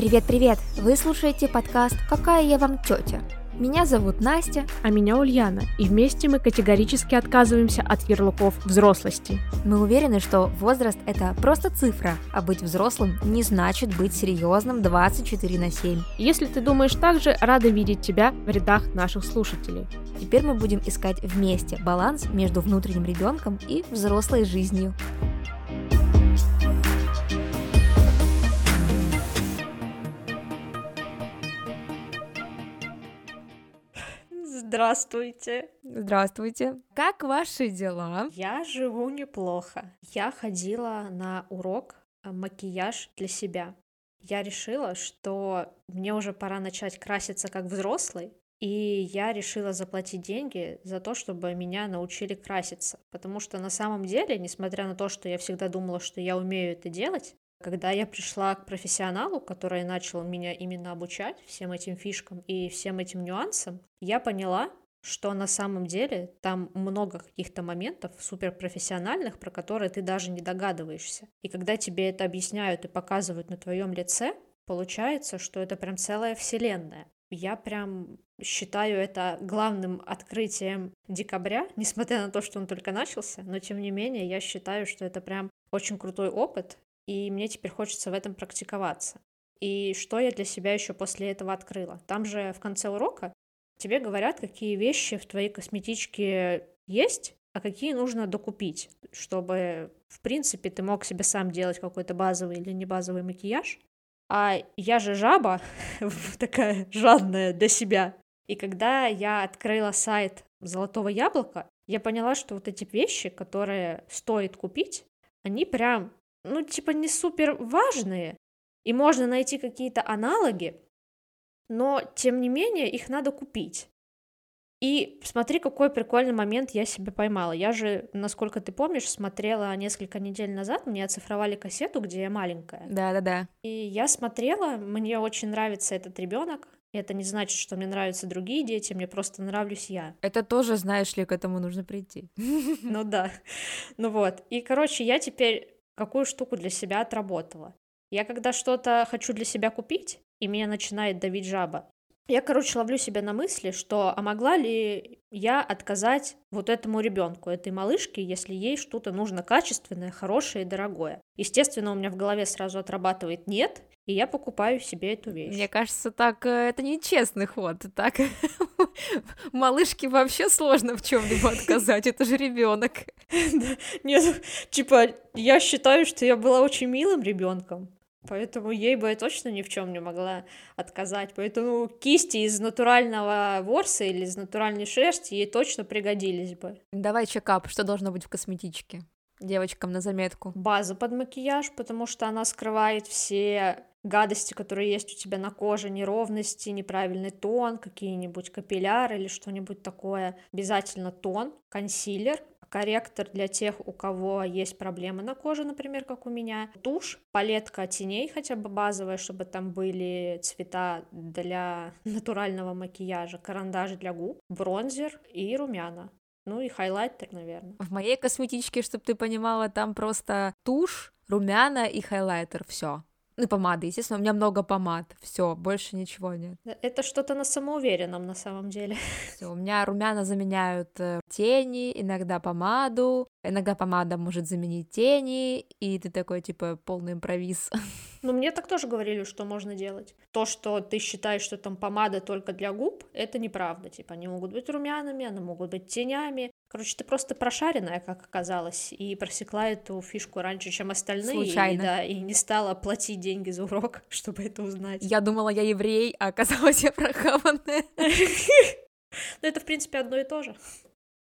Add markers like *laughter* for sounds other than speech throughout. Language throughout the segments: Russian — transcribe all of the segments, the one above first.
Привет-привет! Вы слушаете подкаст «Какая я вам тетя?» Меня зовут Настя. А меня Ульяна. И вместе мы категорически отказываемся от ярлыков взрослости. Мы уверены, что возраст – это просто цифра, а быть взрослым не значит быть серьезным 24 на 7. Если ты думаешь так же, рада видеть тебя в рядах наших слушателей. Теперь мы будем искать вместе баланс между внутренним ребенком и взрослой жизнью. Здравствуйте. Здравствуйте. Как ваши дела? Я живу неплохо. Я ходила на урок э, макияж для себя. Я решила, что мне уже пора начать краситься как взрослый, и я решила заплатить деньги за то, чтобы меня научили краситься. Потому что на самом деле, несмотря на то, что я всегда думала, что я умею это делать, когда я пришла к профессионалу, который начал меня именно обучать всем этим фишкам и всем этим нюансам, я поняла, что на самом деле там много каких-то моментов суперпрофессиональных, про которые ты даже не догадываешься. И когда тебе это объясняют и показывают на твоем лице, получается, что это прям целая вселенная. Я прям считаю это главным открытием декабря, несмотря на то, что он только начался, но тем не менее я считаю, что это прям очень крутой опыт, и мне теперь хочется в этом практиковаться. И что я для себя еще после этого открыла? Там же в конце урока тебе говорят, какие вещи в твоей косметичке есть, а какие нужно докупить, чтобы, в принципе, ты мог себе сам делать какой-то базовый или не базовый макияж. А я же жаба, *laughs* такая жадная для себя. И когда я открыла сайт Золотого яблока, я поняла, что вот эти вещи, которые стоит купить, они прям ну, типа, не супер важные, и можно найти какие-то аналоги, но, тем не менее, их надо купить. И смотри, какой прикольный момент я себе поймала. Я же, насколько ты помнишь, смотрела несколько недель назад, мне оцифровали кассету, где я маленькая. Да-да-да. И я смотрела, мне очень нравится этот ребенок. Это не значит, что мне нравятся другие дети, мне просто нравлюсь я. Это тоже, знаешь ли, к этому нужно прийти. Ну да. Ну вот. И, короче, я теперь какую штуку для себя отработала. Я когда что-то хочу для себя купить, и меня начинает давить жаба, я, короче, ловлю себя на мысли, что а могла ли я отказать вот этому ребенку, этой малышке, если ей что-то нужно качественное, хорошее и дорогое. Естественно, у меня в голове сразу отрабатывает нет, и я покупаю себе эту вещь. Мне кажется, так э, это нечестный ход. Так *laughs* малышке вообще сложно в чем-либо отказать, это же ребенок. *laughs* Нет, типа, я считаю, что я была очень милым ребенком. Поэтому ей бы я точно ни в чем не могла отказать. Поэтому кисти из натурального ворса или из натуральной шерсти ей точно пригодились бы. Давай чекап, что должно быть в косметичке? Девочкам на заметку. База под макияж, потому что она скрывает все гадости, которые есть у тебя на коже, неровности, неправильный тон, какие-нибудь капилляры или что-нибудь такое. Обязательно тон, консилер, корректор для тех, у кого есть проблемы на коже, например, как у меня, тушь, палетка теней хотя бы базовая, чтобы там были цвета для *laughs* натурального макияжа, карандаш для губ, бронзер и румяна. Ну и хайлайтер, наверное. В моей косметичке, чтобы ты понимала, там просто тушь, румяна и хайлайтер, все. Ну, помады, естественно, у меня много помад. Все, больше ничего нет. Это что-то на самоуверенном на самом деле. *laughs* Все, у меня румяна заменяют э, тени, иногда помаду, иногда помада может заменить тени, и ты такой, типа, полный импровиз. *laughs* Ну, мне так тоже говорили, что можно делать. То, что ты считаешь, что там помада только для губ, это неправда. Типа, они могут быть румянами, они могут быть тенями, Короче, ты просто прошаренная, как оказалось, и просекла эту фишку раньше, чем остальные. Случайно. И, да, и не стала платить деньги за урок, *laughs* чтобы это узнать. Я думала, я еврей, а оказалось, *laughs* я прохаванная. Ну, это, в принципе, одно и то же.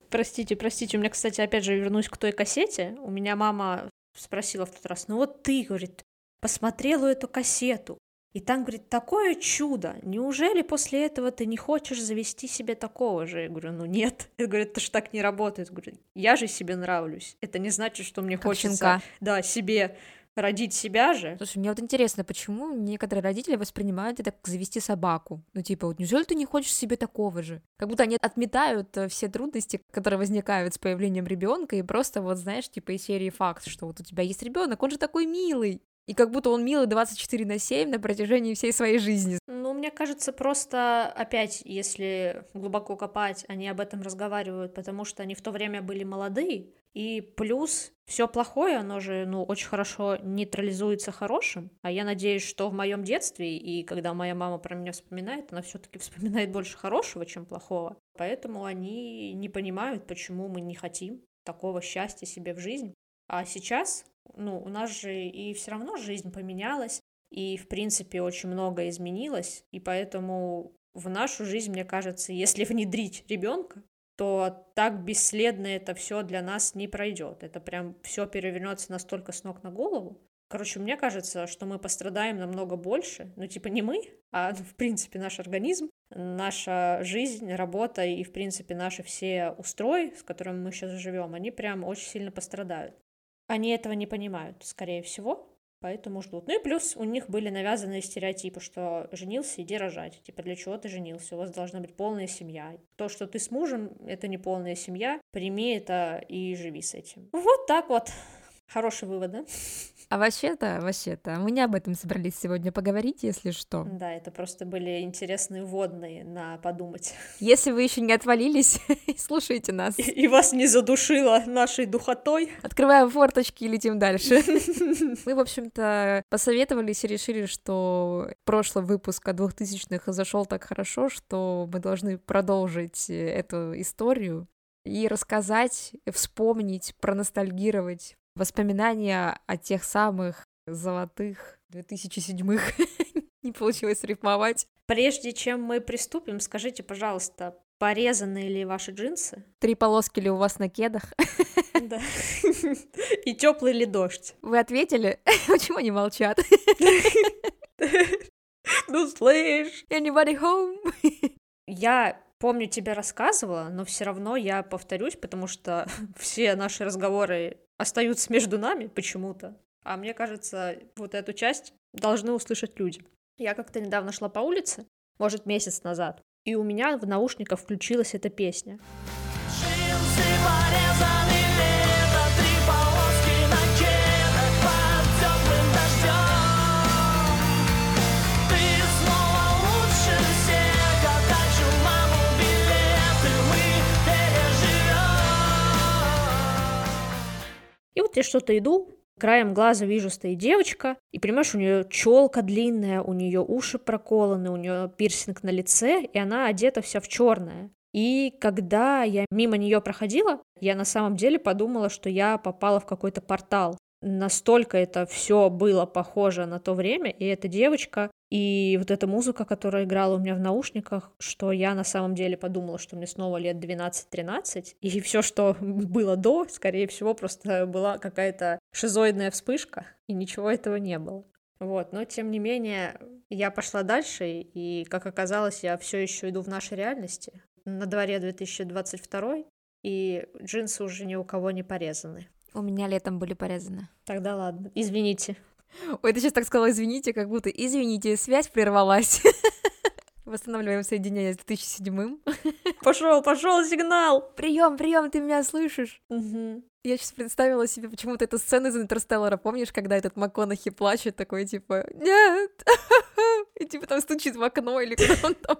Простите, простите, у меня, кстати, опять же, вернусь к той кассете. У меня мама спросила в тот раз, ну вот ты, говорит, посмотрела эту кассету, и там, говорит, такое чудо. Неужели после этого ты не хочешь завести себе такого же? Я говорю, ну нет. *laughs* Я говорю, это же так не работает. Я говорю, я же себе нравлюсь. Это не значит, что мне Как хочется щенка. да, себе родить себя же. Слушай, мне вот интересно, почему некоторые родители воспринимают это как завести собаку? Ну, типа, вот неужели ты не хочешь себе такого же? Как будто они отметают э, все трудности, которые возникают с появлением ребенка, и просто вот, знаешь, типа из серии факт, что вот у тебя есть ребенок, он же такой милый. И как будто он милый 24 на 7 на протяжении всей своей жизни. Ну, мне кажется, просто опять, если глубоко копать, они об этом разговаривают, потому что они в то время были молодые, и плюс все плохое, оно же, ну, очень хорошо нейтрализуется хорошим. А я надеюсь, что в моем детстве, и когда моя мама про меня вспоминает, она все-таки вспоминает больше хорошего, чем плохого. Поэтому они не понимают, почему мы не хотим такого счастья себе в жизнь. А сейчас, ну, у нас же и все равно жизнь поменялась, и, в принципе, очень много изменилось, и поэтому в нашу жизнь, мне кажется, *laughs* если внедрить ребенка, то так бесследно это все для нас не пройдет. Это прям все перевернется настолько с ног на голову. Короче, мне кажется, что мы пострадаем намного больше. Ну, типа не мы, а, *laughs* в принципе, наш организм, наша жизнь, работа и, в принципе, наши все устрои, с которыми мы сейчас живем, они прям очень сильно пострадают. Они этого не понимают, скорее всего, поэтому ждут. Ну и плюс у них были навязанные стереотипы, что женился, иди рожать. Типа, для чего ты женился? У вас должна быть полная семья. То, что ты с мужем, это не полная семья. Прими это и живи с этим. Вот так вот. Хороший вывод, да? А вообще-то, вообще-то, мы не об этом собрались сегодня поговорить, если что. Да, это просто были интересные вводные на подумать. *laughs* Если вы еще не отвалились, *laughs* слушайте нас. И, и вас не задушило нашей духотой. Открываем форточки и летим дальше. *laughs* Мы, в общем-то, посоветовались и решили, что прошлый выпуск о двухтысячных зашел так хорошо, что мы должны продолжить эту историю и рассказать, вспомнить, проностальгировать воспоминания о тех самых золотых 2007-х. *laughs* Не получилось рифмовать. Прежде чем мы приступим, скажите, пожалуйста, порезаны ли ваши джинсы? Три полоски ли у вас на кедах? *laughs* Да. И теплый ли дождь? Вы ответили? *laughs* Почему они молчат? Ну, слышь! Anybody home? Я помню, тебе рассказывала, но все равно я повторюсь, потому что *laughs* все наши разговоры остаются между нами почему-то. А мне кажется, вот эту часть должны услышать люди. Я как-то недавно шла по улице, может, месяц назад, и у меня в наушниках включилась эта песня. И вот я что-то иду, краем глаза вижу, стоит девочка, и понимаешь, у нее челка длинная, у нее уши проколаны, у нее пирсинг на лице, и она одета вся в черное. И когда я мимо нее проходила, я на самом деле подумала, что я попала в какой-то портал настолько это все было похоже на то время, и эта девочка, и вот эта музыка, которая играла у меня в наушниках, что я на самом деле подумала, что мне снова лет 12-13, и все, что *laughs* было до, скорее всего, просто была какая-то шизоидная вспышка, и ничего этого не было. Вот, но тем не менее, я пошла дальше, и, как оказалось, я все еще иду в нашей реальности. На дворе 2022, и джинсы уже ни у кого не порезаны. У меня летом были порезаны. Тогда ладно. Извините. Ой, ты сейчас так сказала извините, как будто извините, связь прервалась. *laughs* Восстанавливаем соединение с 2007 *laughs* Пошел, пошел сигнал. Прием, прием, ты меня слышишь? Угу. Я сейчас представила себе почему-то эту сцену из Интерстеллара, помнишь, когда этот МакКонахи плачет, такой, типа, нет, *laughs* и типа там стучит в окно или куда он там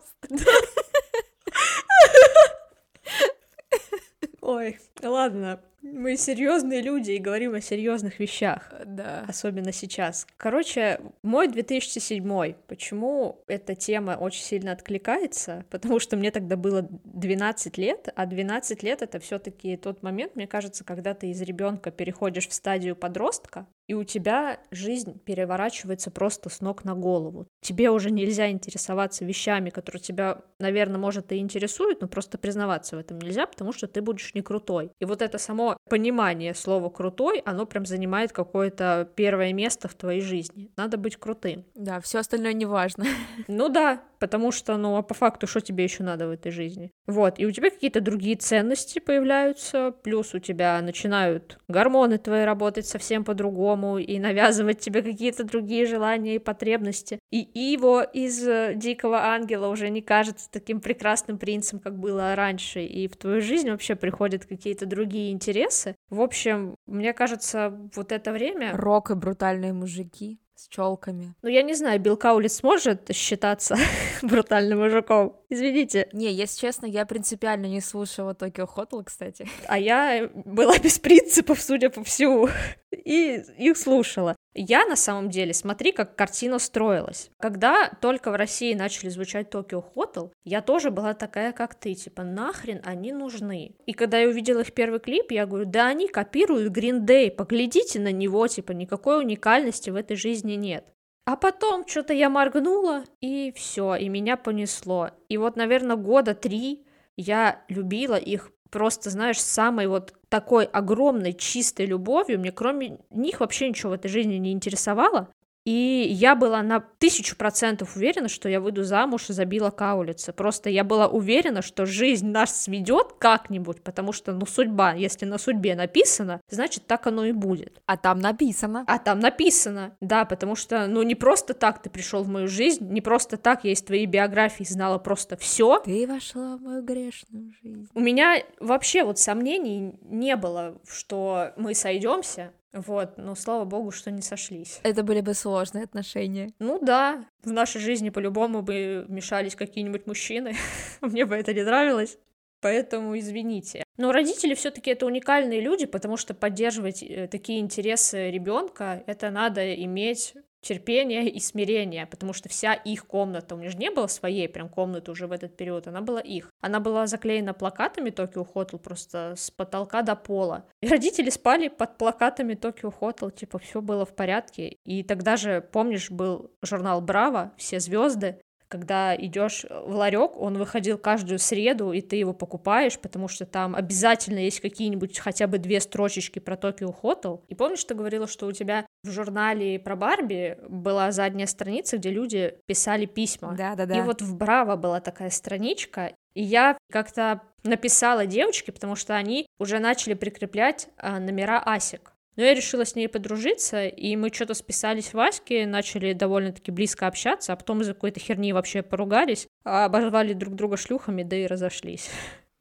Ой, ладно, мы серьезные люди и говорим о серьезных вещах. Да. Особенно сейчас. Короче, мой 2007. Почему эта тема очень сильно откликается? Потому что мне тогда было 12 лет, а 12 лет это все-таки тот момент, мне кажется, когда ты из ребенка переходишь в стадию подростка, и у тебя жизнь переворачивается просто с ног на голову. Тебе уже нельзя интересоваться вещами, которые тебя, наверное, может и интересуют, но просто признаваться в этом нельзя, потому что ты будешь не крутой. И вот это само понимание слова крутой, оно прям занимает какое-то первое место в твоей жизни. Надо быть крутым. Да, все остальное не важно. *laughs* Ну да, потому что, ну, а по факту, что тебе еще надо в этой жизни? Вот, и у тебя какие-то другие ценности появляются, плюс у тебя начинают гормоны твои работать совсем по-другому и навязывать тебе какие-то другие желания и потребности. И Иво из э, «Дикого ангела» уже не кажется таким прекрасным принцем, как было раньше, и в твою жизнь вообще приходят какие-то другие интересы. В общем, мне кажется, вот это время... Рок и брутальные мужики с челками. Ну, я не знаю, Билл Каулит сможет считаться *laughs* брутальным мужиком? Извините. Не, если честно, я принципиально не слушала Токио Хотел, кстати. А я была без принципов, судя по всему, и их слушала. Я на самом деле, смотри, как картина строилась. Когда только в России начали звучать Токио Хотел, я тоже была такая, как ты, типа, нахрен они нужны. И когда я увидела их первый клип, я говорю, да они копируют Green Day, поглядите на него, типа, никакой уникальности в этой жизни нет. А потом что-то я моргнула, и все, и меня понесло. И вот, наверное, года три я любила их просто, знаешь, самой вот такой огромной чистой любовью. Мне кроме них вообще ничего в этой жизни не интересовало. И я была на тысячу процентов уверена, что я выйду замуж за Билла Каулица. Просто я была уверена, что жизнь нас сведет как-нибудь, потому что, ну, судьба, если на судьбе написано, значит, так оно и будет. А там написано. А там написано, да, потому что, ну, не просто так ты пришел в мою жизнь, не просто так я из твоей биографии знала просто все. Ты вошла в мою грешную жизнь. У меня вообще вот сомнений не было, что мы сойдемся, вот, но слава богу, что не сошлись. Это были бы сложные отношения. Ну да, в нашей жизни по-любому бы мешались какие-нибудь мужчины. *laughs* Мне бы это не нравилось. Поэтому извините. Но родители все-таки это уникальные люди, потому что поддерживать э, такие интересы ребенка это надо иметь терпения и смирения, потому что вся их комната, у них же не было своей прям комнаты уже в этот период, она была их. Она была заклеена плакатами Токио Хотел просто с потолка до пола. И родители спали под плакатами Токио Хотел, типа все было в порядке. И тогда же, помнишь, был журнал Браво, все звезды, когда идешь в ларек, он выходил каждую среду, и ты его покупаешь, потому что там обязательно есть какие-нибудь хотя бы две строчечки про Токио Хотел. И помнишь, ты говорила, что у тебя в журнале про Барби была задняя страница, где люди писали письма. Да, да, да. И вот в Браво была такая страничка, и я как-то написала девочке, потому что они уже начали прикреплять а, номера Асик. Но я решила с ней подружиться, и мы что-то списались в Ваське, начали довольно-таки близко общаться, а потом из-за какой-то херни вообще поругались, а обозвали друг друга шлюхами, да и разошлись.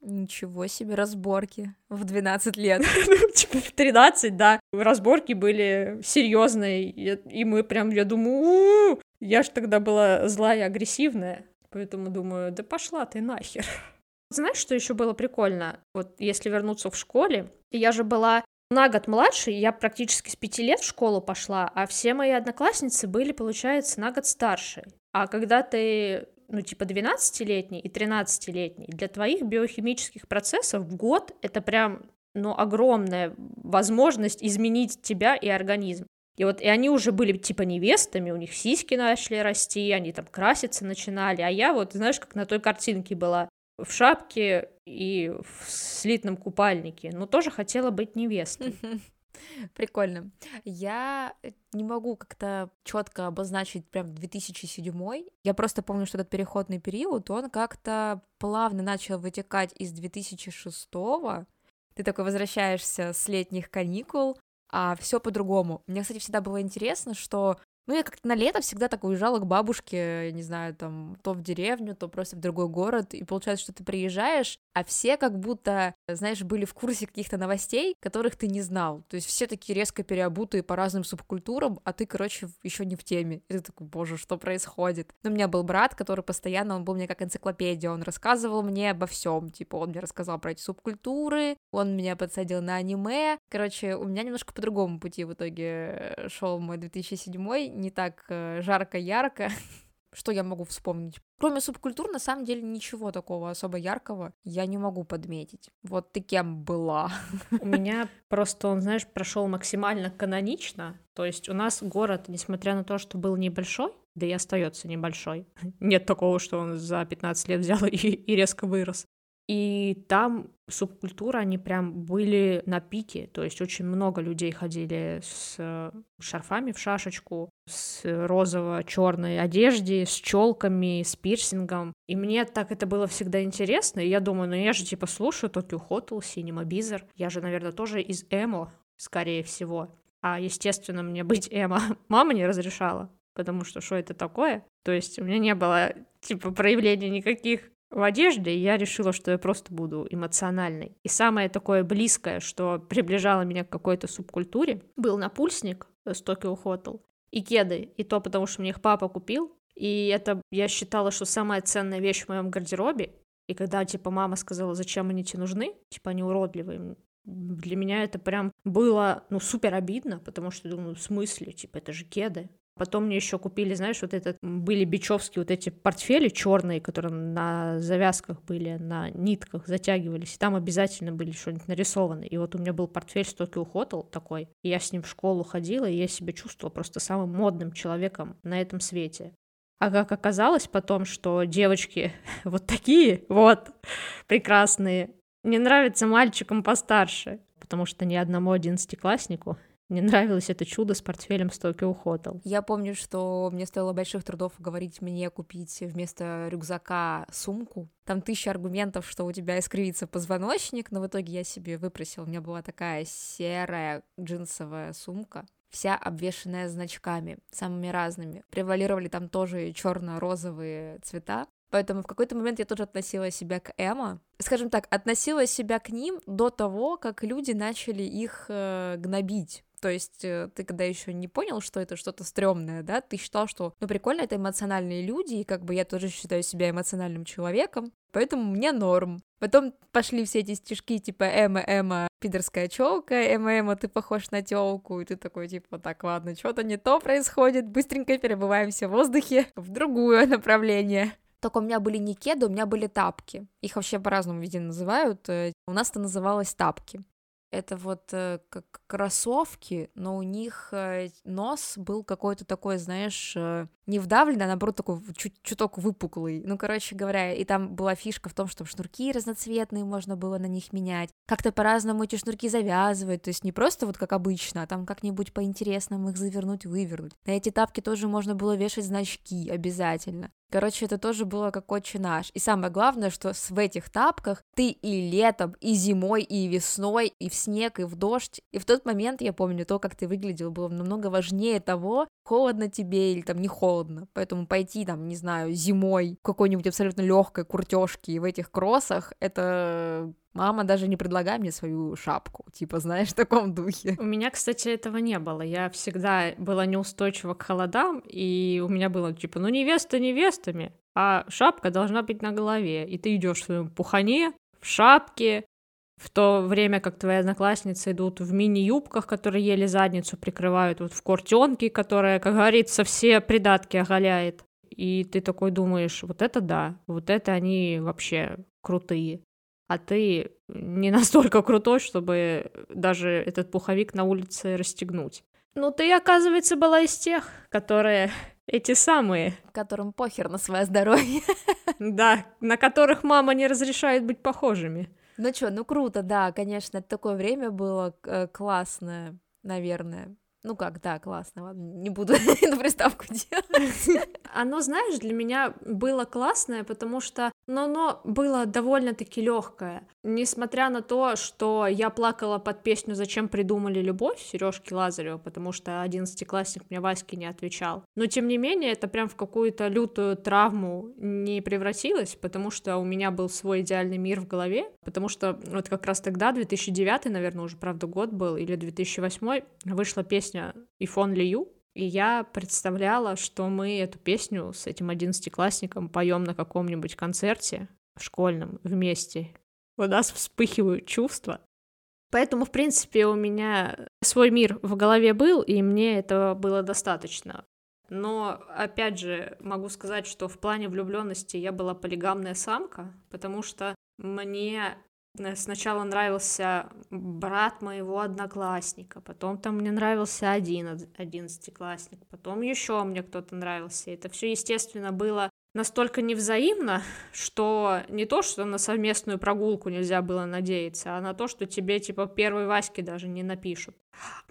Ничего себе разборки в 12 лет. *laughs* Ну, типа в 13, да. Разборки были серьезные, и мы прям, я думаю, я ж тогда была злая и агрессивная, поэтому думаю, да пошла ты нахер. Знаешь, что еще было прикольно? Вот если вернуться в школе, я же была на год младше, я практически с пяти лет в школу пошла, а все мои одноклассницы были, получается, на год старше. А когда ты, ну, типа 12-летний и 13-летний, для твоих биохимических процессов в год это прям, ну, огромная возможность изменить тебя и организм. И вот и они уже были типа невестами, у них сиськи начали расти, они там краситься начинали, а я вот, знаешь, как на той картинке была, в шапке и в слитном купальнике, но тоже хотела быть невестой. *laughs* Прикольно. Я не могу как-то четко обозначить прям 2007. Я просто помню, что этот переходный период, он как-то плавно начал вытекать из 2006. Ты такой возвращаешься с летних каникул, а все по-другому. Мне, кстати, всегда было интересно, что ну, я как-то на лето всегда так уезжала к бабушке, не знаю, там, то в деревню, то просто в другой город, и получается, что ты приезжаешь, а все как будто, знаешь, были в курсе каких-то новостей, которых ты не знал. То есть все такие резко переобутые по разным субкультурам, а ты, короче, еще не в теме. И ты такой, боже, что происходит? Но у меня был брат, который постоянно, он был мне как энциклопедия, он рассказывал мне обо всем. Типа, он мне рассказал про эти субкультуры, он меня подсадил на аниме. Короче, у меня немножко по другому пути в итоге шел мой 2007 не так э, жарко-ярко. *laughs* Что я могу вспомнить? Кроме субкультур, на самом деле, ничего такого особо яркого я не могу подметить. Вот ты кем была? У меня просто, он, знаешь, прошел максимально канонично. То есть у нас город, несмотря на то, что был небольшой, да и остается небольшой. *laughs* Нет такого, что он за 15 лет взял и, и резко вырос. И там субкультура, они прям были на пике, то есть очень много людей ходили с шарфами в шашечку, с розово-черной одежде, с челками, с пирсингом. И мне так это было всегда интересно, и я думаю, ну я же типа слушаю Tokyo Hotel, Cinema Bizar, я же, наверное, тоже из эмо, скорее всего. А, естественно, мне быть эмо *laughs* мама не разрешала. потому что что это такое? То есть у меня не было, типа, проявления никаких в одежде, я решила, что я просто буду эмоциональной. И самое такое близкое, что приближало меня к какой-то субкультуре, был напульсник с Tokyo Hotel и кеды, и то потому, что мне их папа купил, и это я считала, что самая ценная вещь в моем гардеробе. И когда, типа, мама сказала, зачем они тебе нужны, типа, они уродливые, для меня это прям было, ну, супер обидно, потому что, думаю, в смысле, типа, это же кеды. Потом мне еще купили, знаешь, вот этот, были бичевские вот эти портфели черные, которые на завязках были, на нитках затягивались, и там обязательно были что-нибудь нарисованы. И вот у меня был портфель с Tokyo Hotel такой, и я с ним в школу ходила, и я себя чувствовала просто самым модным человеком на этом свете. А как оказалось потом, что девочки *laughs* вот такие вот прекрасные не нравятся мальчикам постарше, потому что ни одному одиннадцатикласснику не нравилось это чудо с портфелем с Tokyo Hotel. Я помню, что мне стоило больших трудов уговорить мне купить вместо рюкзака сумку. Там тысяча аргументов, что у тебя искривится позвоночник, но в итоге я себе выпросила. У меня была такая серая джинсовая сумка, вся обвешенная значками, самыми разными. Превалировали там тоже черно-розовые цвета. Поэтому в какой-то момент я тоже относила себя к Эмо. Скажем так, относила себя к ним до того, как люди начали их э, гнобить. То есть э, ты когда еще не понял, что это что-то стрёмное, да, ты считал, что, ну, прикольно, это эмоциональные люди, и как бы я тоже считаю себя эмоциональным человеком, поэтому мне норм. Потом пошли все эти стишки типа Эма, Эма, пидорская челка, Эма, Эма, ты похож на телку, и ты такой типа, так, ладно, что-то не то происходит, быстренько перебываемся в воздухе в другое направление. Только у меня были не кеды, у меня были тапки. Их вообще по-разному везде называют. Э, у нас это называлось тапки это вот э, как кроссовки, но у них э, нос был какой-то такой, знаешь, э, не вдавленный, а наоборот такой чуть чуток выпуклый. Ну, короче говоря, и там была фишка в том, что шнурки разноцветные можно было на них менять. Как-то по-разному эти шнурки завязывать, то есть не просто вот как обычно, а там как-нибудь по-интересному их завернуть, вывернуть. На эти тапки тоже можно было вешать значки обязательно. Короче, это тоже было как отче наш. И самое главное, что в этих тапках ты и летом, и зимой, и весной, и в снег, и в дождь. И в тот момент, я помню, то, как ты выглядел, было намного важнее того, холодно тебе или там не холодно. Поэтому пойти там, не знаю, зимой в какой-нибудь абсолютно легкой куртежке и в этих кроссах, это Мама даже не предлагай мне свою шапку, типа, знаешь, в таком духе. У меня, кстати, этого не было. Я всегда была неустойчива к холодам, и у меня было типа, ну невеста невестами, а шапка должна быть на голове. И ты идешь в своем пухане, в шапке, в то время как твои одноклассницы идут в мини-юбках, которые еле задницу прикрывают, вот в куртенке, которая, как говорится, все придатки оголяет. И ты такой думаешь, вот это да, вот это они вообще крутые а ты не настолько крутой, чтобы даже этот пуховик на улице расстегнуть. Ну, ты, оказывается, была из тех, которые эти самые. Которым похер на свое здоровье. Да, на которых мама не разрешает быть похожими. Ну чё, ну круто, да, конечно, такое время было э, классное, наверное. Ну как, да, классно, ладно, не буду *laughs* эту приставку делать. *laughs* Оно, знаешь, для меня было классное, потому что но оно было довольно-таки легкое. Несмотря на то, что я плакала под песню «Зачем придумали любовь» Сережки Лазарева, потому что одиннадцатиклассник мне Ваське не отвечал. Но, тем не менее, это прям в какую-то лютую травму не превратилось, потому что у меня был свой идеальный мир в голове, потому что вот как раз тогда, 2009, наверное, уже, правда, год был, или 2008, вышла песня «Ифон Лию», и я представляла, что мы эту песню с этим одиннадцатиклассником поем на каком-нибудь концерте школьном вместе. У нас вспыхивают чувства. Поэтому, в принципе, у меня свой мир в голове был, и мне этого было достаточно. Но, опять же, могу сказать, что в плане влюбленности я была полигамная самка, потому что мне Э, сначала нравился брат моего одноклассника, потом там мне нравился один одиннадцатиклассник, потом еще мне кто-то нравился. Это все, естественно, было настолько невзаимно, что не то, что на совместную прогулку нельзя было надеяться, а на то, что тебе, типа, первой Васьки даже не напишут.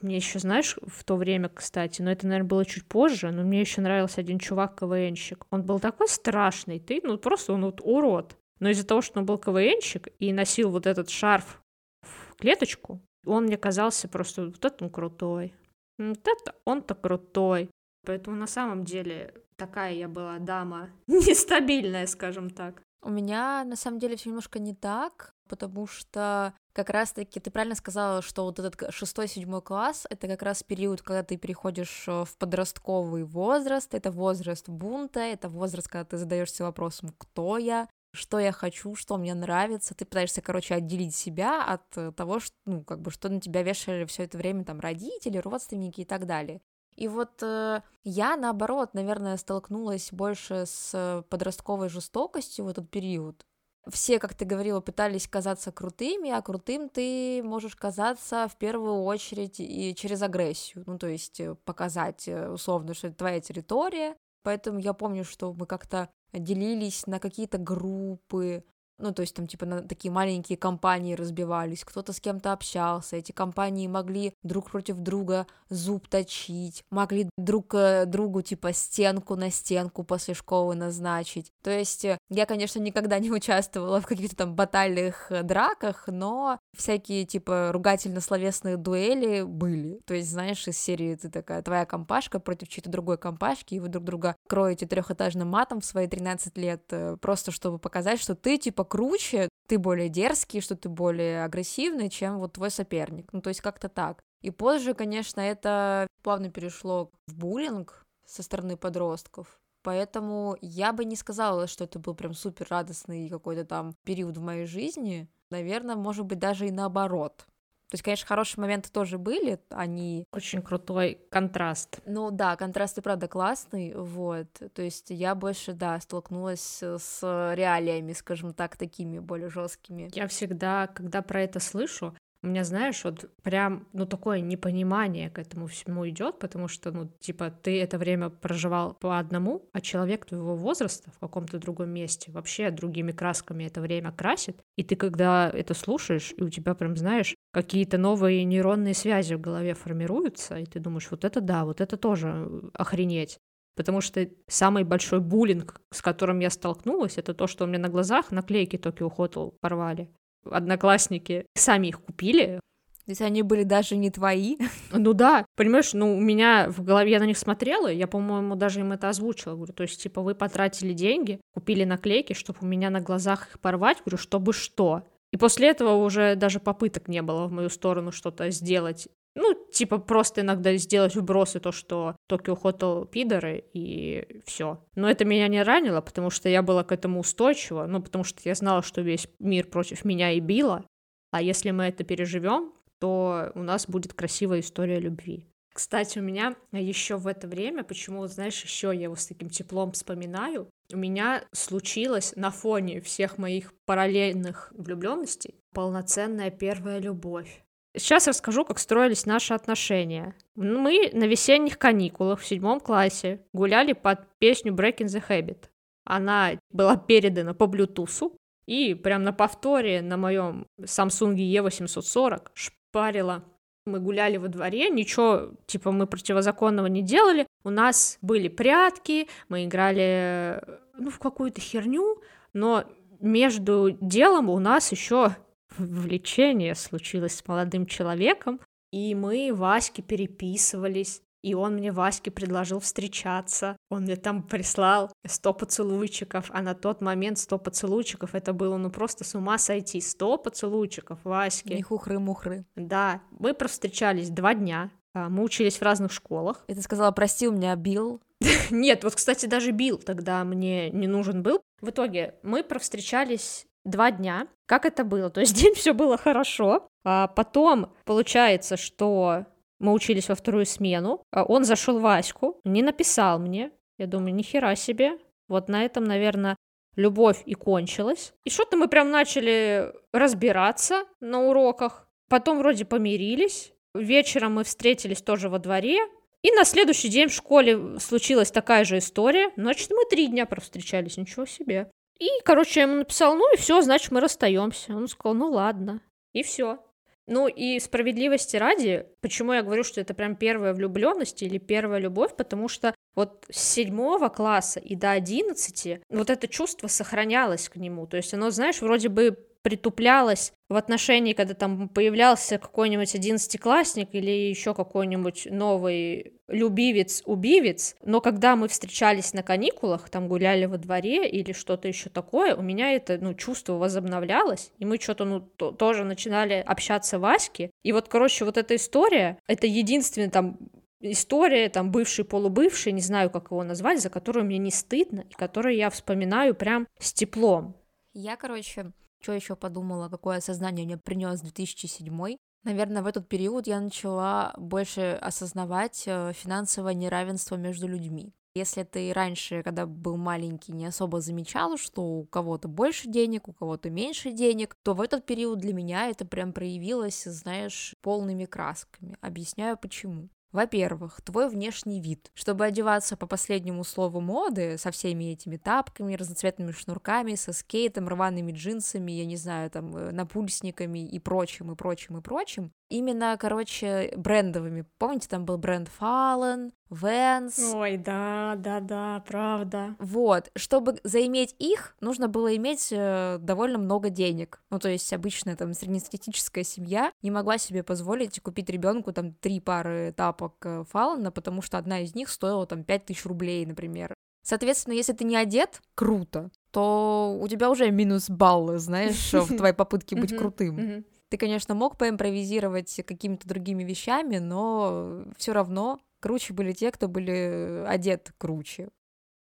Мне еще, знаешь, в то время, кстати, но это, наверное, было чуть позже, но мне еще нравился один чувак КВНщик. Он был такой страшный, ты, ну, просто он вот урод. Но из-за того, что он был КВНщик и носил вот этот шарф в клеточку, он мне казался просто вот это он крутой. Вот это он-то крутой. Поэтому на самом деле такая я была дама *laughs* нестабильная, скажем так. У меня на самом деле все немножко не так, потому что как раз-таки ты правильно сказала, что вот этот шестой-седьмой класс — это как раз период, когда ты переходишь э, в подростковый возраст, это возраст бунта, это возраст, когда ты задаешься вопросом, кто я, что я хочу, что мне нравится, ты пытаешься, короче, отделить себя от э, того, что, ну, как бы, что на тебя вешали все это время там родители, родственники и так далее. И вот э, я, наоборот, наверное, столкнулась больше с подростковой жестокостью в этот период. Все, как ты говорила, пытались казаться крутыми, а крутым ты можешь казаться в первую очередь и через агрессию, ну, то есть э, показать э, условно, что это твоя территория. Поэтому я помню, что мы как-то делились на какие-то группы, ну, то есть там типа на такие маленькие компании разбивались, кто-то с кем-то общался, эти компании могли друг против друга зуб точить, могли друг э, другу типа стенку на стенку после школы назначить. То есть э, я, конечно, никогда не участвовала в каких-то там батальных э, драках, но всякие типа ругательно-словесные дуэли были. То есть, знаешь, из серии ты такая, твоя компашка против чьей-то другой компашки, и вы друг друга кроете трехэтажным матом в свои 13 лет, просто чтобы показать, что ты типа круче, ты более дерзкий, что ты более агрессивный, чем вот твой соперник. Ну, то есть как-то так. И позже, конечно, это плавно перешло в буллинг со стороны подростков. Поэтому я бы не сказала, что это был прям супер радостный какой-то там период в моей жизни. Наверное, может быть, даже и наоборот. То есть, конечно, хорошие моменты тоже были, они... Очень крутой контраст. Ну да, контраст и правда классный, вот. То есть я больше, да, столкнулась с реалиями, скажем так, такими более жесткими. Я всегда, когда про это слышу, у меня, знаешь, вот прям, ну, такое непонимание к этому всему идет, потому что, ну, типа, ты это время проживал по одному, а человек твоего возраста в каком-то другом месте вообще другими красками это время красит, и ты, когда это слушаешь, и у тебя прям, знаешь, какие-то новые нейронные связи в голове формируются, и ты думаешь, вот это да, вот это тоже охренеть. Потому что самый большой буллинг, с которым я столкнулась, это то, что у меня на глазах наклейки Tokyo Hotel порвали одноклассники сами их купили. То есть они были даже не твои? Ну да, понимаешь, ну у меня в голове, я на них смотрела, я, по-моему, даже им это озвучила, говорю, то есть, типа, вы потратили деньги, купили наклейки, чтобы у меня на глазах их порвать, говорю, чтобы что? И после этого уже даже попыток не было в мою сторону что-то сделать. Ну, типа, просто иногда сделать вбросы то, что Токио Хотел пидоры, и все. Но это меня не ранило, потому что я была к этому устойчива, ну, потому что я знала, что весь мир против меня и била. А если мы это переживем, то у нас будет красивая история любви. Кстати, у меня еще в это время, почему, знаешь, еще я его с таким теплом вспоминаю, у меня случилось на фоне всех моих параллельных влюбленностей полноценная первая любовь. Сейчас расскажу, как строились наши отношения. Мы на весенних каникулах в седьмом классе гуляли под песню Breaking the Habit. Она была передана по Bluetooth, и прям на повторе на моем Samsung E840 шпарила. Мы гуляли во дворе, ничего, типа, мы противозаконного не делали. У нас были прятки, мы играли, ну, в какую-то херню, но между делом у нас еще влечение случилось с молодым человеком, и мы Ваське переписывались, и он мне Ваське предложил встречаться. Он мне там прислал 100 поцелуйчиков, а на тот момент 100 поцелуйчиков это было ну просто с ума сойти. 100 поцелуйчиков Ваське. Не хухры-мухры. Да, мы встречались два дня, а, мы учились в разных школах. И ты сказала, прости, у меня бил. *laughs* Нет, вот, кстати, даже бил тогда мне не нужен был. В итоге мы провстречались два дня. Как это было? То есть *laughs* день все было хорошо, а потом получается, что мы учились во вторую смену, а он зашел в Аську, не написал мне. Я думаю, ни хера себе. Вот на этом, наверное, любовь и кончилась. И что-то мы прям начали разбираться на уроках. Потом вроде помирились. Вечером мы встретились тоже во дворе. И на следующий день в школе случилась такая же история. Значит, мы три дня провстречались, ничего себе. И, короче, я ему написал, ну и все, значит, мы расстаемся. Он сказал, ну ладно. И все. Ну и справедливости ради, почему я говорю, что это прям первая влюбленность или первая любовь, потому что вот с седьмого класса и до одиннадцати вот это чувство сохранялось к нему. То есть оно, знаешь, вроде бы притуплялось в отношении, когда там появлялся какой-нибудь одиннадцатиклассник или еще какой-нибудь новый любивец-убивец, но когда мы встречались на каникулах, там гуляли во дворе или что-то еще такое, у меня это, ну, чувство возобновлялось, и мы что-то, ну, то, тоже начинали общаться Ваське, и вот, короче, вот эта история, это единственный там история, там, бывший, полубывший, не знаю, как его назвать, за которую мне не стыдно, и которую я вспоминаю прям с теплом. Я, короче, что еще подумала, какое осознание мне принес 2007 Наверное, в этот период я начала больше осознавать э, финансовое неравенство между людьми. Если ты раньше, когда был маленький, не особо замечал, что у кого-то больше денег, у кого-то меньше денег, то в этот период для меня это прям проявилось, знаешь, полными красками. Объясняю почему. Во-первых, твой внешний вид. Чтобы одеваться по последнему слову моды, со всеми этими тапками, разноцветными шнурками, со скейтом, рваными джинсами, я не знаю, там, э, напульсниками и прочим, и прочим, и прочим, именно, короче, брендовыми. Помните, там был бренд Fallen, Vans. Ой, да, да, да, правда. Вот, чтобы заиметь их, нужно было иметь э, довольно много денег. Ну, то есть обычная там среднестатистическая семья не могла себе позволить купить ребенку там три пары тапок э, Fallen, потому что одна из них стоила там 5000 рублей, например. Соответственно, если ты не одет, круто, то у тебя уже минус баллы, знаешь, в твоей попытке быть *laughs* крутым. Ты, конечно, мог поимпровизировать какими-то другими вещами, но все равно круче были те, кто были одет круче.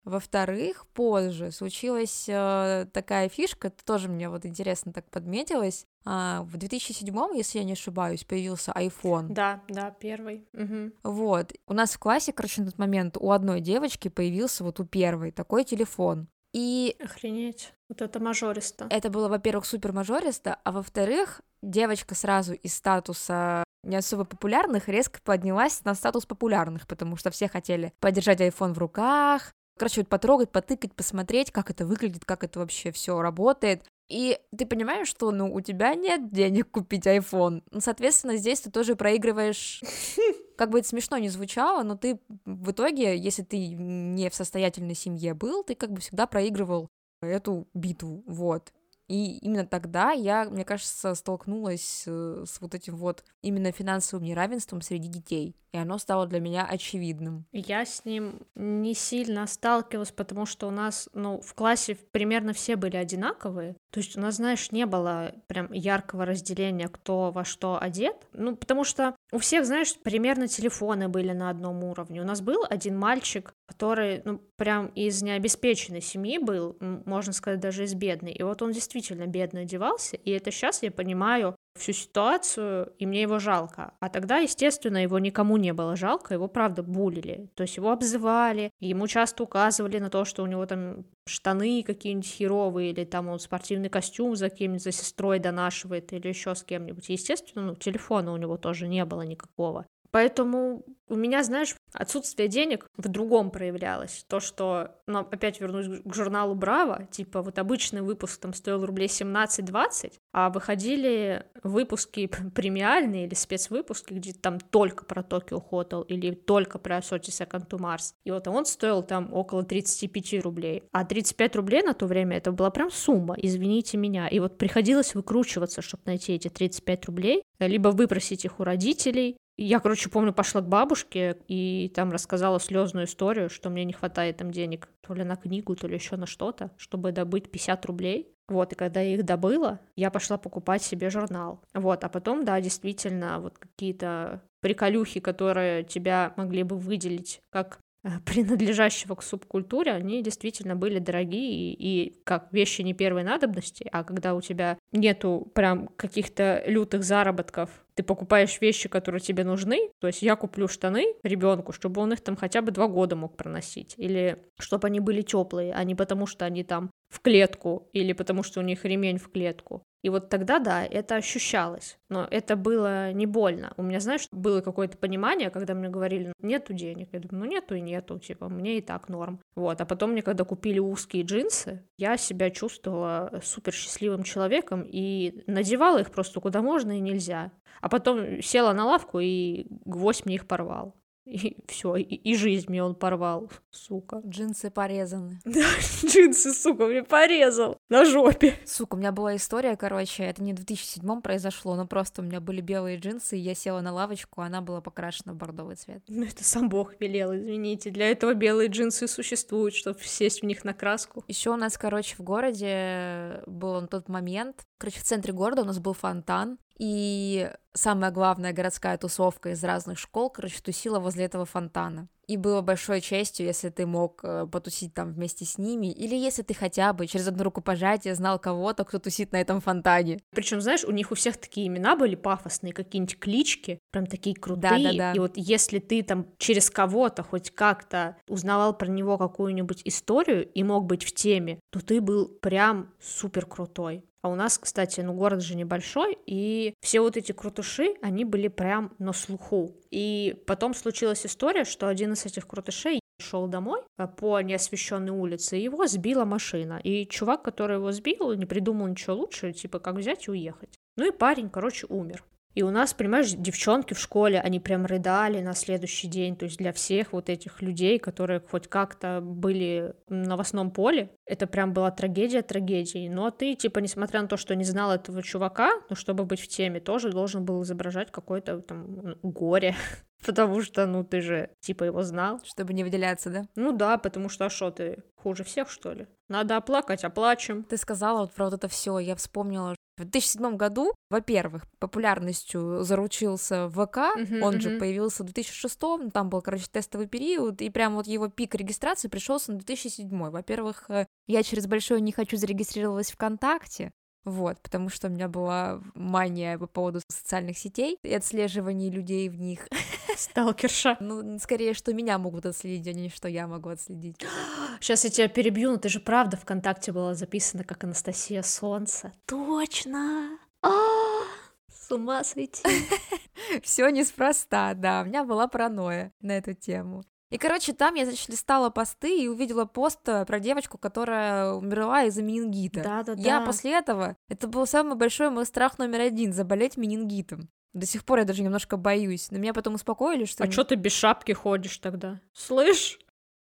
Во-вторых, позже случилась э, такая фишка, это тоже мне вот интересно так подметилось. А, в 2007, если я не ошибаюсь, появился iPhone. Да, да, первый. Угу. Вот. У нас в классе, короче, на тот момент у одной девочки появился вот у первой такой телефон. И... Охренеть. Вот это мажористо. Это было, во-первых, супер мажористо, а во-вторых, девочка сразу из статуса не особо популярных резко поднялась на статус популярных, потому что все хотели подержать iPhone в руках, короче, вот потрогать, потыкать, посмотреть, как это выглядит, как это вообще все работает. И ты понимаешь, что, ну, у тебя нет денег купить iPhone. Ну, соответственно, здесь ты тоже проигрываешь... *laughs* Как бы это смешно не звучало, но ты в итоге, если ты не в состоятельной семье был, ты как бы всегда проигрывал эту битву, вот. И именно тогда я, мне кажется, столкнулась э, с вот этим вот именно финансовым неравенством среди детей. И оно стало для меня очевидным. Я с ним не сильно сталкивалась, потому что у нас, ну, в классе примерно все были одинаковые. То есть у нас, знаешь, не было прям яркого разделения, кто во что одет. Ну, потому что у всех, знаешь, примерно телефоны были на одном уровне. У нас был один мальчик, который, ну, прям из необеспеченной семьи был, можно сказать, даже из бедной. И вот он действительно бедно одевался, и это сейчас я понимаю, всю ситуацию, и мне его жалко. А тогда, естественно, его никому не было жалко, его, правда, булили. То есть его обзывали, ему часто указывали на то, что у него там штаны какие-нибудь херовые, или там он спортивный костюм за кем-нибудь, за сестрой донашивает, или еще с кем-нибудь. Естественно, ну, телефона у него тоже не было никакого. Поэтому у меня, знаешь, отсутствие денег в другом проявлялось. То, что, ну, опять вернусь к журналу Браво, типа вот обычный выпуск там стоил рублей 17-20, а выходили выпуски премиальные или спецвыпуски, где там только про Токио Хотел или только про Sochi Second to Mars. И вот он стоил там около 35 рублей. А 35 рублей на то время это была прям сумма, извините меня. И вот приходилось выкручиваться, чтобы найти эти 35 рублей, либо выпросить их у родителей, я, короче, помню, пошла к бабушке и там рассказала слезную историю, что мне не хватает там денег то ли на книгу, то ли еще на что-то, чтобы добыть 50 рублей. Вот, и когда я их добыла, я пошла покупать себе журнал. Вот, а потом, да, действительно, вот какие-то приколюхи, которые тебя могли бы выделить как принадлежащего к субкультуре, они действительно были дорогие и, и как вещи не первой надобности, а когда у тебя нету прям каких-то лютых заработков ты покупаешь вещи, которые тебе нужны. То есть я куплю штаны ребенку, чтобы он их там хотя бы два года мог проносить. Или чтобы они были теплые, а не потому, что они там в клетку, или потому, что у них ремень в клетку. И вот тогда, да, это ощущалось, но это было не больно. У меня, знаешь, было какое-то понимание, когда мне говорили, нету денег. Я думаю, ну нету и нету, типа, мне и так норм. Вот, а потом мне, когда купили узкие джинсы, я себя чувствовала супер счастливым человеком и надевала их просто куда можно и нельзя. А потом села на лавку, и гвоздь мне их порвал. И все, и, и жизнь мне он порвал, сука. Джинсы порезаны. *laughs* Да, джинсы, сука, мне порезал на жопе. Сука, у меня была история, короче, это не в 2007 произошло, но просто у меня были белые джинсы, и я села на лавочку, она была покрашена в бордовый цвет. Ну, это сам Бог велел, извините. Для этого белые джинсы существуют, чтобы сесть в них на краску. Еще у нас, короче, в городе был на тот момент, короче, в центре города у нас был фонтан, и самая главная городская тусовка из разных школ, короче, тусила возле этого фонтана. И было большой честью, если ты мог э, потусить там вместе с ними, или если ты хотя бы через одну рукопожатие знал кого-то, кто тусит на этом фонтане. Причем, знаешь, у них у всех такие имена были пафосные, какие-нибудь клички, прям такие крутые. Да, да, да. И вот если ты там через кого-то хоть как-то узнавал про него какую-нибудь историю и мог быть в теме, то ты был прям супер крутой. А у нас, кстати, ну город же небольшой, и все вот эти крутыши, они были прям на слуху. И потом случилась история, что один из этих крутышей шел домой э, по неосвещенной улице, и его сбила машина. И чувак, который его сбил, не придумал ничего лучше, типа, как взять и уехать. Ну и парень, короче, умер. И у нас, понимаешь, девчонки в школе, они прям рыдали на следующий день. То есть для всех вот этих людей, которые хоть как-то были в новостном поле, это прям была трагедия трагедии. Но ты, типа, несмотря на то, что не знал этого чувака, ну, чтобы быть в теме, тоже должен был изображать какое-то там горе. *laughs* Потому что, ну, ты же, типа, его знал. Чтобы не выделяться, да? Ну да, потому что, а что, ты хуже всех, что ли? Надо оплакать, оплачем. Ты сказала вот про вот это все, я вспомнила, в 2007 году, во-первых, популярностью заручился ВК, uh-huh, он uh-huh. же появился в 2006, там был, короче, тестовый период, и прям вот его пик регистрации пришелся на 2007. Во-первых, э, я через большое не хочу зарегистрировалась ВКонтакте, вот, потому что у меня была мания по поводу социальных сетей и отслеживания людей в них. *laughs* *laughs* Сталкерша. Ну, скорее, что меня могут отследить, а не что я могу отследить. *gasps* Сейчас я тебя перебью, но ты же правда ВКонтакте была записана как Анастасия Солнце. Точно! *gasps* С ума сойти. *laughs* Все неспроста, да. У меня была паранойя на эту тему. И, короче, там я, значит, листала посты и увидела пост э, про девочку, которая умерла из-за менингита. Да, да, да. Я после этого, это был самый большой мой страх номер один, заболеть менингитом. До сих пор я даже немножко боюсь. Но меня потом успокоили, что... А что ты без шапки ходишь тогда? Слышь?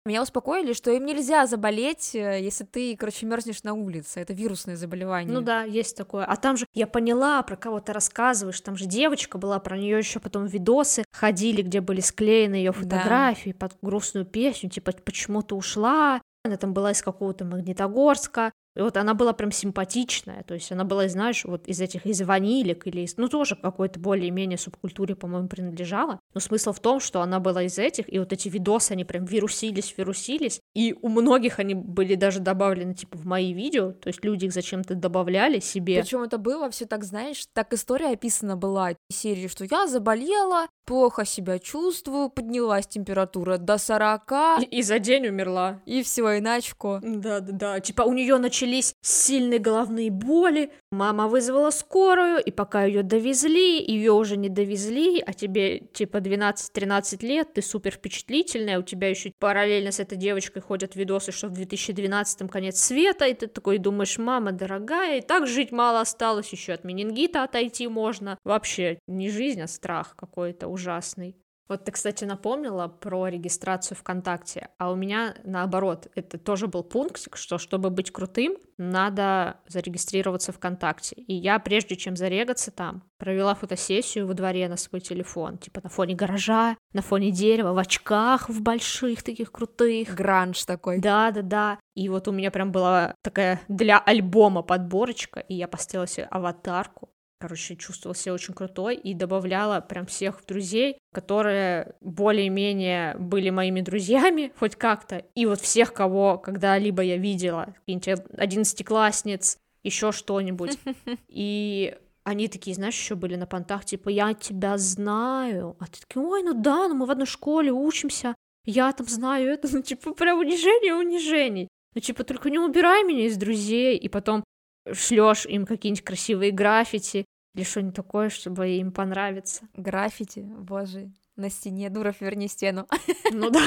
Меня успокоили, что им нельзя заболеть, э, если ты, короче, мерзнешь на улице. Это вирусное заболевание. Ну да, есть такое. А там же я поняла, про кого ты рассказываешь. Там же девочка была, про нее еще потом видосы ходили, где были склеены ее фотографии да. под грустную песню, типа почему ты ушла. Она там была из какого-то Магнитогорска. И вот она была прям симпатичная, то есть она была, знаешь, вот из этих, из ванилек или из, ну, тоже какой-то более-менее субкультуре, по-моему, принадлежала. Но смысл в том, что она была из этих, и вот эти видосы, они прям вирусились, вирусились, и у многих они были даже добавлены, типа, в мои видео, то есть люди их зачем-то добавляли себе. Причем это было все так, знаешь, так история описана была, серии, что я заболела, плохо себя чувствую, поднялась температура до 40. И, и за день умерла. И все, иначко. Да-да-да, типа у нее начались сильные головные боли, мама вызвала скорую, и пока ее довезли, ее уже не довезли, а тебе типа 12-13 лет, ты супер впечатлительная, у тебя еще параллельно с этой девочкой ходят видосы, что в 2012 конец света, и ты такой думаешь, мама дорогая, и так жить мало осталось, еще от менингита отойти можно. Вообще не жизнь, а страх какой-то ужасный. Вот ты, кстати, напомнила про регистрацию ВКонтакте, а у меня наоборот, это тоже был пунктик, что чтобы быть крутым, надо зарегистрироваться ВКонтакте. И я, прежде чем зарегаться там, провела фотосессию во дворе на свой телефон, типа на фоне гаража, на фоне дерева, в очках, в больших таких крутых. Гранж такой. Да-да-да. И вот у меня прям была такая для альбома подборочка, и я поставила себе аватарку короче, чувствовала себя очень крутой и добавляла прям всех друзей, которые более-менее были моими друзьями хоть как-то, и вот всех, кого когда-либо я видела, какие-нибудь одиннадцатиклассниц, еще что-нибудь, *laughs* и они такие, знаешь, еще были на понтах, типа, я тебя знаю, а ты такие, ой, ну да, ну мы в одной школе учимся, я там знаю это, *laughs* ну, типа, прям унижение унижений. Ну, типа, только не убирай меня из друзей, и потом шлешь им какие-нибудь красивые граффити или что-нибудь такое, чтобы им понравиться. Граффити, боже, на стене, Дуров, верни стену. Ну да.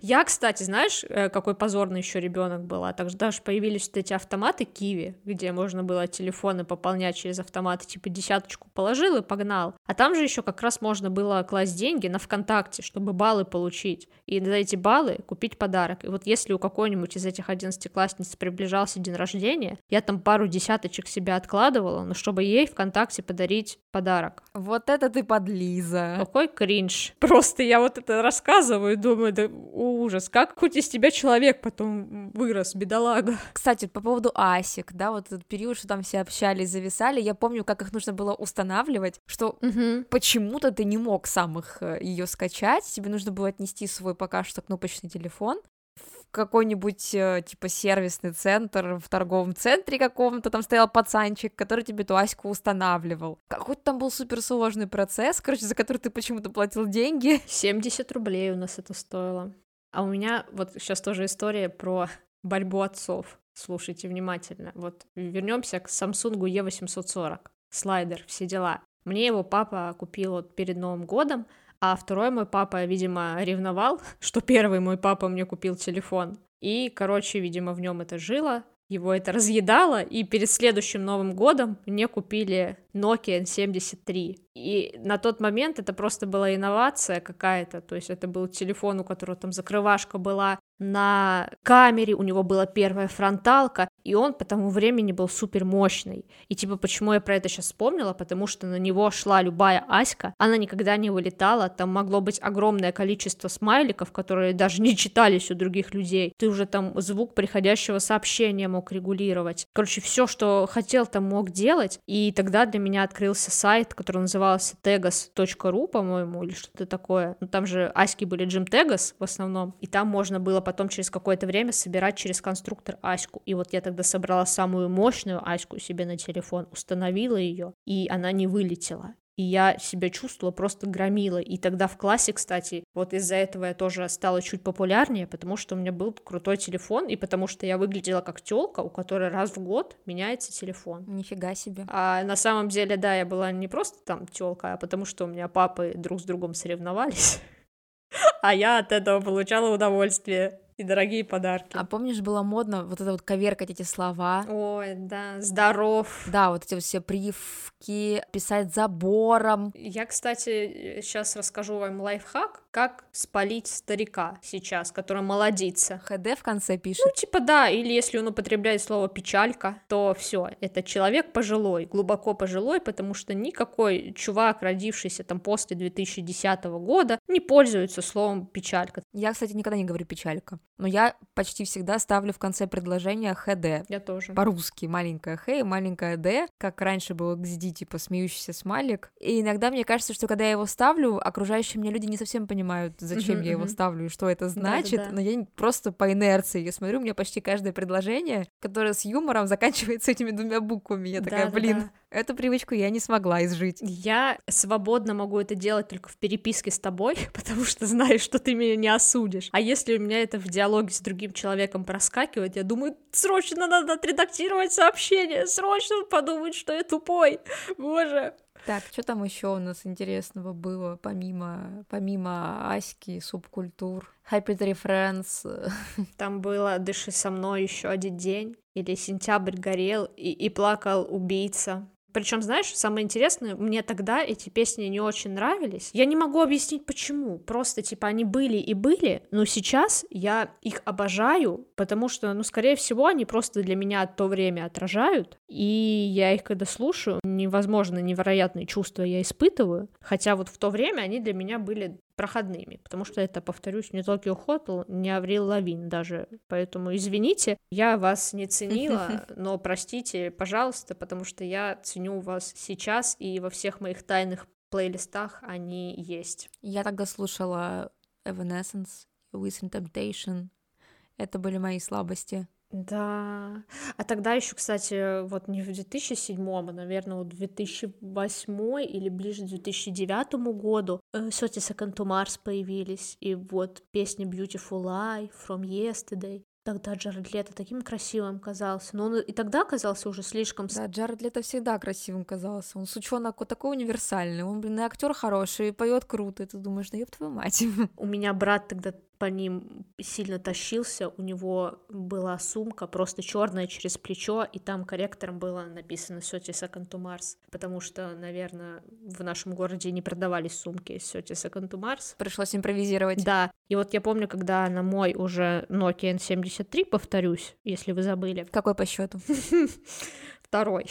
Я, кстати, знаешь, э, какой позорный еще ребенок была? Также даже появились вот эти автоматы Киви, где можно было телефоны пополнять через автоматы, типа десяточку положил и погнал. А там же еще как раз можно было класть деньги на ВКонтакте, чтобы баллы получить. И за эти баллы купить подарок. И вот если у какой-нибудь из этих одиннадцатиклассниц приближался день рождения, я там пару десяточек себе откладывала, но чтобы ей ВКонтакте подарить подарок. Вот это ты подлиза. Какой кринж. Просто я вот это рассказываю и думаю, да ужас, как хоть из тебя человек потом вырос, бедолага. Кстати, по поводу асик, да, вот этот период, что там все общались, зависали, я помню, как их нужно было устанавливать, что Угу. почему-то ты не мог сам их ее скачать, тебе нужно было отнести свой пока что кнопочный телефон какой-нибудь э, типа сервисный центр в торговом центре каком-то, там стоял пацанчик, который тебе эту Аську устанавливал. Какой-то там был суперсложный процесс, короче, за который ты почему-то платил деньги. *laughs* 70 рублей у нас это стоило. А у меня вот сейчас тоже история про борьбу отцов. Слушайте внимательно. Вот вернемся к Samsung E840. Слайдер, все дела. Мне его папа купил вот перед Новым годом, а второй мой папа, видимо, ревновал, *laughs* что первый мой папа мне купил телефон. И, короче, видимо, в нем это жило, его это разъедало, и перед следующим Новым годом мне купили Nokia N73. И на тот момент это просто была инновация какая-то, то есть это был телефон, у которого там закрывашка была на камере, у него была первая фронталка, и он по тому времени был супер мощный. И типа, почему я про это сейчас вспомнила? Потому что на него шла любая Аська, она никогда не вылетала, там могло быть огромное количество смайликов, которые даже не читались у других людей. Ты уже там звук приходящего сообщения мог регулировать. Короче, все, что хотел, там мог делать. И тогда для меня открылся сайт, который назывался tegas.ru, по-моему, или что-то такое. Ну, там же Аськи были Jim Tegas в основном, и там можно было потом через какое-то время собирать через конструктор Аську. И вот я тогда собрала самую мощную Аську себе на телефон, установила ее, и она не вылетела. И я себя чувствовала просто громила. И тогда в классе, кстати, вот из-за этого я тоже стала чуть популярнее, потому что у меня был крутой телефон, и потому что я выглядела как телка, у которой раз в год меняется телефон. Нифига себе. А на самом деле, да, я была не просто там телка, а потому что у меня папы друг с другом соревновались. *laughs* А я от этого получала удовольствие и дорогие подарки. А помнишь, было модно вот это вот коверкать эти слова? Ой, да, здоров. Да, вот эти вот все прививки, писать забором. Я, кстати, сейчас расскажу вам лайфхак, как спалить старика сейчас, который молодится. ХД в конце пишет. Ну, типа да, или если он употребляет слово печалька, то все, это человек пожилой, глубоко пожилой, потому что никакой чувак, родившийся там после 2010 года, не пользуется словом печалька. Я, кстати, никогда не говорю печалька, но я почти всегда ставлю в конце предложения ХД. Я тоже. По-русски маленькая Х и маленькая Д, как раньше было XD, типа смеющийся смайлик. И иногда мне кажется, что когда я его ставлю, окружающие меня люди не совсем понимают, зачем Мгм, я его ставлю и что это значит, но я просто по инерции, я смотрю, у меня почти каждое предложение, которое с юмором заканчивается этими двумя буквами. Я такая, блин, эту привычку я не смогла изжить. Я свободно могу это делать только в переписке с тобой, *laughs* потому что знаю, что ты меня не осудишь. А если у меня это в диалоге с другим человеком проскакивает, я думаю, срочно надо отредактировать сообщение, срочно подумать, что я тупой. Боже. Так, что там еще у нас интересного было, помимо, помимо Аськи, субкультур? Tree Friends, *laughs* Там было «Дыши со мной еще один день» или «Сентябрь горел и, и плакал убийца». Причем, знаешь, самое интересное, мне тогда эти песни не очень нравились. Я не могу объяснить, почему. Просто, типа, они были и были, но сейчас я их обожаю, потому что, ну, скорее всего, они просто для меня то время отражают, и я их, когда слушаю, невозможно невероятные чувства я испытываю, хотя вот в то время они для меня были проходными, потому что это, повторюсь, не Токио Хотел, не Аврил Лавин даже, поэтому извините, я вас не ценила, *laughs* но простите, пожалуйста, потому что я ценю вас сейчас, и во всех моих тайных плейлистах они есть. Я тогда слушала Evanescence, Within Temptation. Это были мои слабости. Да. А тогда еще, кстати, вот не в 2007, а, наверное, вот 2008 или ближе к 2009 году 30 Second to Mars появились, и вот песня Beautiful Lie, From Yesterday. Тогда Джаред Лето таким красивым казался, но он и тогда казался уже слишком... Да, Джаред Лето всегда красивым казался. Он сучонок вот такой универсальный. Он, блин, и актер хороший, и поет круто. И ты думаешь, да ёб твою мать. У меня брат тогда по ним сильно тащился, у него была сумка просто черная через плечо, и там корректором было написано «30 Second to Mars», потому что, наверное, в нашем городе не продавались сумки с «30 Second to Mars». Пришлось импровизировать. Да, и вот я помню, когда на мой уже Nokia N73, повторюсь, если вы забыли. Какой по счету? *laughs* Второй.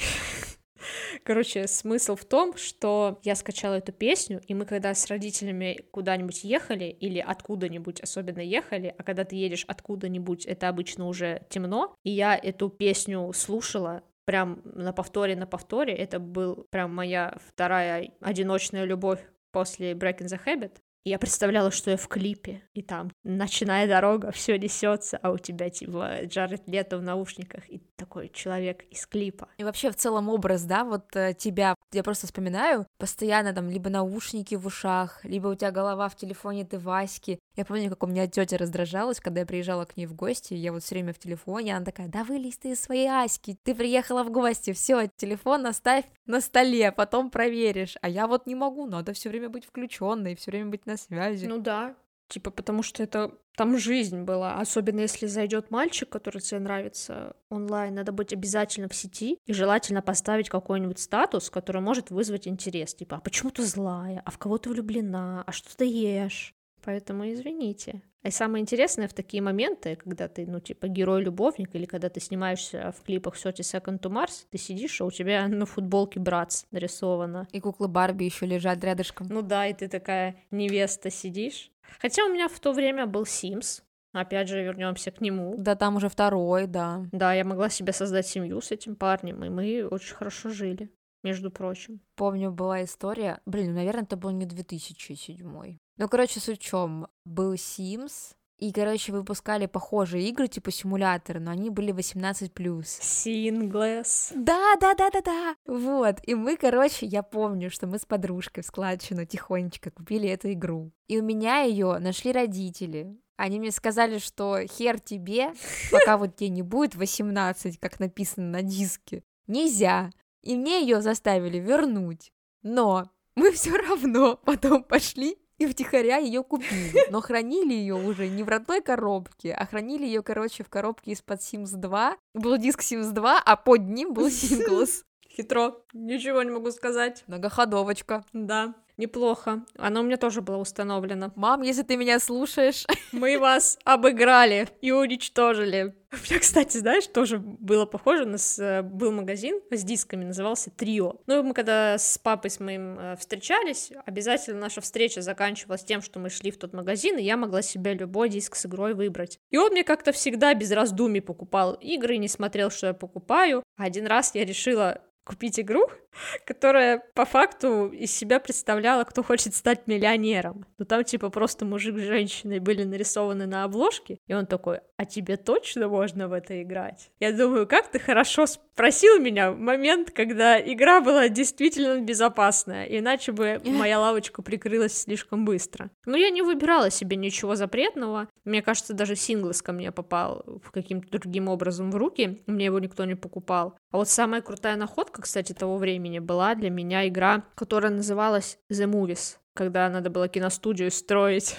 Короче, смысл в том, что я скачала эту песню, и мы когда с родителями куда-нибудь ехали или откуда-нибудь особенно ехали, а когда ты едешь откуда-нибудь, это обычно уже темно, и я эту песню слушала прям на повторе, на повторе, это был прям моя вторая одиночная любовь после Breaking the Habit, я представляла, что я в клипе, и там ночная дорога, все несется, а у тебя типа Джаред Лето в наушниках, и такой человек из клипа. И вообще в целом образ, да, вот э, тебя, я просто вспоминаю, постоянно там либо наушники в ушах, либо у тебя голова в телефоне, ты Васьки. Я помню, как у меня тетя раздражалась, когда я приезжала к ней в гости, я вот все время в телефоне, она такая, да вылезь ты из своей Аськи, ты приехала в гости, все, телефон оставь на столе, потом проверишь, а я вот не могу, надо все время быть включенной, все время быть на связи. Ну да, типа потому что это там жизнь была, особенно если зайдет мальчик, который тебе нравится онлайн, надо быть обязательно в сети и желательно поставить какой-нибудь статус, который может вызвать интерес, типа, а почему ты злая, а в кого ты влюблена, а что ты ешь? Поэтому извините. И самое интересное в такие моменты, когда ты, ну, типа, герой-любовник, или когда ты снимаешься в клипах 30 Second to Mars, ты сидишь, а у тебя на футболке братц нарисовано. И куклы Барби еще лежат рядышком. Ну да, и ты такая невеста сидишь. Хотя у меня в то время был Sims, Опять же, вернемся к нему. Да, там уже второй, да. Да, я могла себе создать семью с этим парнем, и мы очень хорошо жили, между прочим. Помню, была история, блин, ну, наверное, это был не 2007. Ну, короче, с учем был Sims, и, короче, выпускали похожие игры, типа симуляторы, но они были 18+. Синглес. Да, да, да, да, да. Вот. И мы, короче, я помню, что мы с подружкой в складчину тихонечко купили эту игру. И у меня ее нашли родители. Они мне сказали, что хер тебе, пока вот тебе не будет 18, как написано на диске. Нельзя. И мне ее заставили вернуть. Но мы все равно потом пошли и втихаря ее купили. Но хранили ее уже не в родной коробке, а хранили ее, короче, в коробке из-под Sims 2. Был диск Sims 2, а под ним был *laughs* Singles. Хитро. Ничего не могу сказать. Многоходовочка. Да. Неплохо. Оно у меня тоже было установлено. Мам, если ты меня слушаешь... *laughs* Мы вас обыграли и уничтожили. *laughs* У меня, кстати, знаешь, тоже было похоже. У нас э, был магазин с дисками, назывался Трио. Ну, мы когда с папой с моим э, встречались, обязательно наша встреча заканчивалась тем, что мы шли в тот магазин, и я могла себе любой диск с игрой выбрать. И он мне как-то всегда без раздумий покупал игры, не смотрел, что я покупаю. Один раз я решила купить игру, *laughs* которая по факту из себя представляла, кто хочет стать миллионером. Ну там типа просто мужик с женщиной были нарисованы на обложке, и он такой, а тебе точно можно в это играть? Я думаю, как ты хорошо спросил меня в момент, когда игра была действительно безопасная, иначе бы *laughs* моя лавочка прикрылась слишком быстро. Но я не выбирала себе ничего запретного. Мне кажется, даже синглс ко мне попал каким-то другим образом в руки, мне его никто не покупал. А вот самая крутая находка, кстати, того времени была для меня игра, которая называлась The Movies, когда надо было киностудию строить.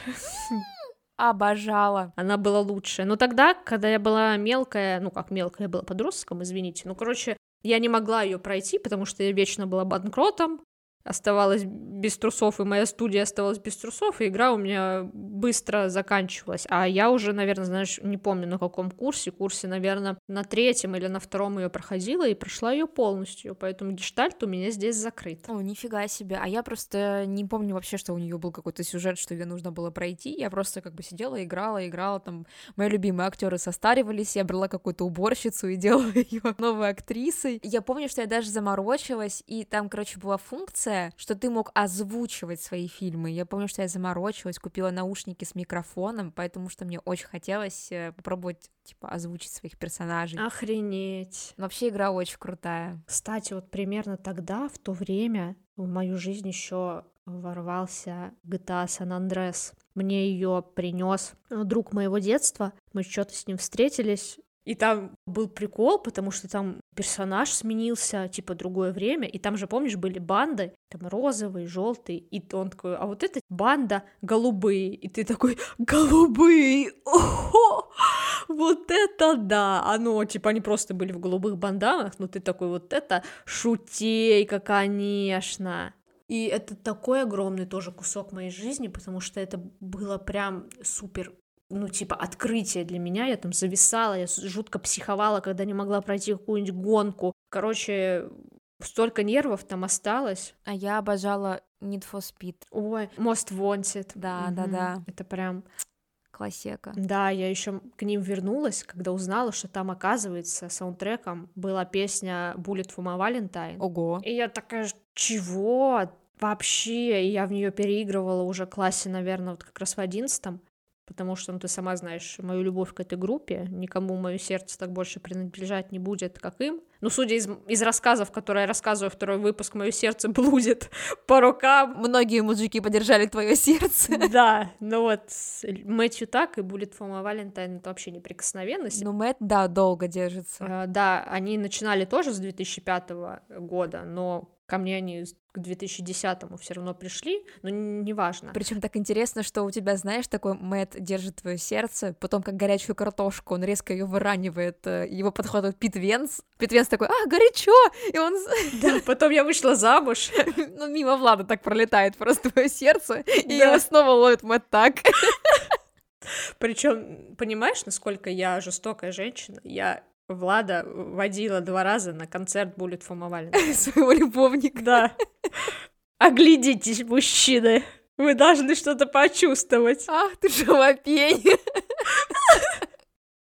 *laughs* Обожала. Она была лучшая. Но тогда, когда я была мелкая, ну как мелкая, я была подростком, извините, ну короче, я не могла ее пройти, потому что я вечно была банкротом, оставалась без трусов, и моя студия оставалась без трусов, и игра у меня быстро заканчивалась. А я уже, наверное, знаешь, не помню на каком курсе, курсе, наверное, на третьем или на втором ее проходила и прошла ее полностью, поэтому гештальт у меня здесь закрыт. О, нифига себе. А я просто не помню вообще, что у нее был какой-то сюжет, что ее нужно было пройти. Я просто как бы сидела, играла, играла, там мои любимые актеры состаривались, я брала какую-то уборщицу и *laughs* делала ее новой актрисой. Я помню, что я даже заморочилась, и там, короче, была функция, крутое, что ты мог озвучивать свои фильмы. Я помню, что я заморочилась, купила наушники с микрофоном, потому что мне очень хотелось э, попробовать, типа, озвучить своих персонажей. Охренеть. Вообще игра очень крутая. Кстати, вот примерно тогда, в то время, в мою жизнь еще ворвался GTA San Andreas. Мне ее принес друг моего детства. Мы что-то с ним встретились, И там был прикол, потому что там персонаж сменился, типа, другое время, и там же, помнишь, были банды, там розовые, желтые, и он такой, а вот эта банда голубые, и ты такой, голубые, ого, вот это да, оно, типа, они просто были в голубых банданах, но ты такой, вот это шутейка, конечно. И это такой огромный тоже кусок моей жизни, потому что это было прям супер ну, типа, открытие для меня, я там зависала, я жутко психовала, когда не могла пройти какую-нибудь гонку. Короче, столько нервов там осталось. А я обожала Need for Speed. Ой, Most Wanted. Да, угу. да, да. Это прям классика. Да, я еще к ним вернулась, когда узнала, что там, оказывается, саундтреком была песня Bullet for my Valentine. Ого. И я такая, чего? Вообще, и я в нее переигрывала уже в классе, наверное, вот как раз в одиннадцатом потому что, ну, ты сама знаешь мою любовь к этой группе, никому мое сердце так больше принадлежать не будет, как им. Ну, судя из, из рассказов, которые я рассказываю второй выпуск, мое сердце блудит *laughs* по рукам. Многие мужики поддержали твое сердце. *laughs* Да, ну вот Мэтью так и будет Фома Валентайн это вообще неприкосновенность. Ну, Мэтт, да, долго держится. Uh, да, они начинали тоже с 2005 года, но ко мне они к 2010-му все равно пришли, но неважно. Причем так интересно, что у тебя, знаешь, такой Мэтт держит твое сердце, потом как горячую картошку, он резко ее выранивает, э, его подходит Пит Венс, Пит Венс такой, а, горячо, и он... *laughs* Да, потом я вышла замуж. *laughs* Ну, мимо Влада так пролетает просто твое сердце, и его снова ловит Мэтт так. Причем, понимаешь, насколько я жестокая женщина? Я Влада водила два раза на концерт Bullet *laughs* for Своего любовника. Да. Оглядитесь, мужчины. Вы должны что-то почувствовать. Ах ты живопень.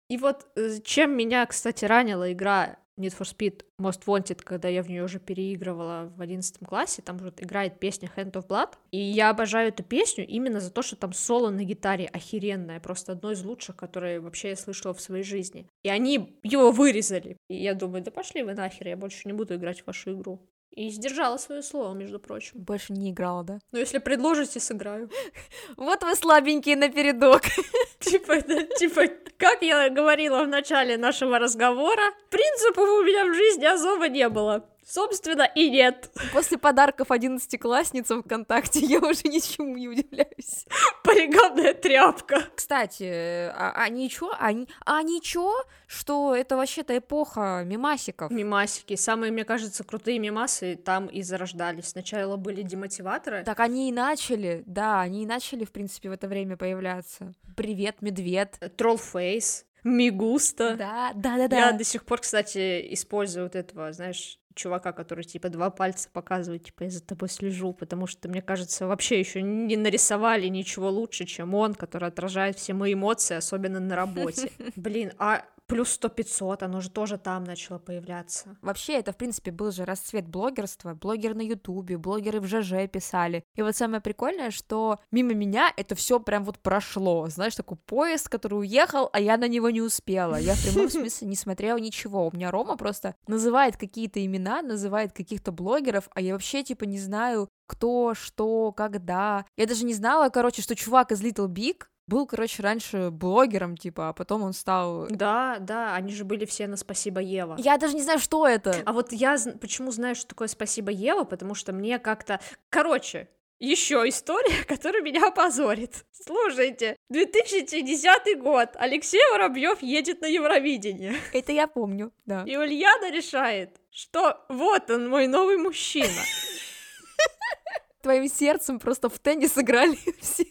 И вот э, чем меня, кстати, ранила игра Need for Speed Most Wanted, когда я в нее уже переигрывала в одиннадцатом классе, там вот играет песня Hand of Blood, и я обожаю эту песню именно за то, что там соло на гитаре охеренное, просто одно из лучших, которые вообще я слышала в своей жизни. И они его вырезали. И я думаю, да пошли вы нахер, я больше не буду играть в вашу игру. И сдержала свое слово, между прочим. Больше не играла, да? Ну, если предложите, сыграю. *laughs* Вот вы слабенькие напередок. *laughs* Типа, типа, как я говорила в начале нашего разговора, принципов у меня в жизни особо не было. Собственно, и нет. После подарков одиннадцатиклассницам ВКонтакте я уже ничему не удивляюсь. Полигонная тряпка. Кстати, а, а ничего, а, а ничего, что это вообще-то эпоха мимасиков. Мимасики. Самые, мне кажется, крутые мимасы там и зарождались. Сначала были демотиваторы. Так они и начали, да, они и начали, в принципе, в это время появляться. Привет, медведь. Троллфейс. Мигуста. Да, да, да, да. Я до сих пор, кстати, использую вот этого, знаешь, чувака, который типа два пальца показывает, типа я за тобой слежу, потому что мне кажется вообще еще не нарисовали ничего лучше, чем он, который отражает все мои эмоции, особенно на работе. *laughs* Блин, а плюс 100-500, оно же тоже там начало появляться. Вообще, это, в принципе, был же расцвет блогерства. Блогеры на Ютубе, блогеры в ЖЖ писали. И вот самое прикольное, что мимо меня это все прям вот прошло. Знаешь, такой поезд, который уехал, а я на него не успела. Я в прямом *laughs* смысле не смотрела ничего. У меня Рома просто называет какие-то имена, называет каких-то блогеров, а я вообще, типа, не знаю, кто, что, когда. Я даже не знала, короче, что чувак из Little Big был, короче, раньше блогером, типа, а потом он стал... Да, да, они же были все на «Спасибо, Ева». Я даже не знаю, что это. А вот я почему знаю, что такое «Спасибо, Ева», потому что мне как-то... Короче, еще история, *laughs* которая меня опозорит. Слушайте, 2010 год, Алексей Воробьев едет на Евровидение. *laughs* Это я помню, да. И Ульяна решает, что вот он, мой новый мужчина. *laughs* Твоим сердцем просто в теннис играли все.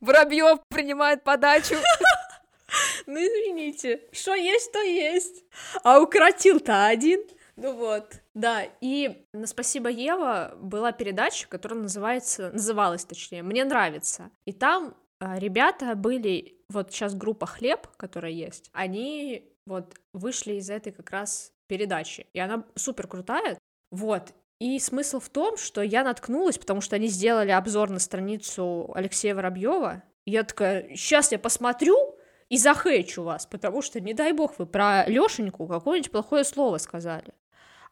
Воробьев принимает подачу. Ну, извините, что есть, то есть. А укоротил-то один. Ну вот, да, и на «Спасибо, Ева» была передача, которая называется, называлась, точнее, «Мне нравится». И там а, ребята были, вот сейчас группа «Хлеб», которая есть, они вот вышли из этой как раз передачи, и она супер крутая, вот, и смысл в том, что я наткнулась, потому что они сделали обзор на страницу Алексея Воробьева. Я такая, сейчас я посмотрю и захейчу вас, потому что, не дай бог, вы про Лешеньку какое-нибудь плохое слово сказали.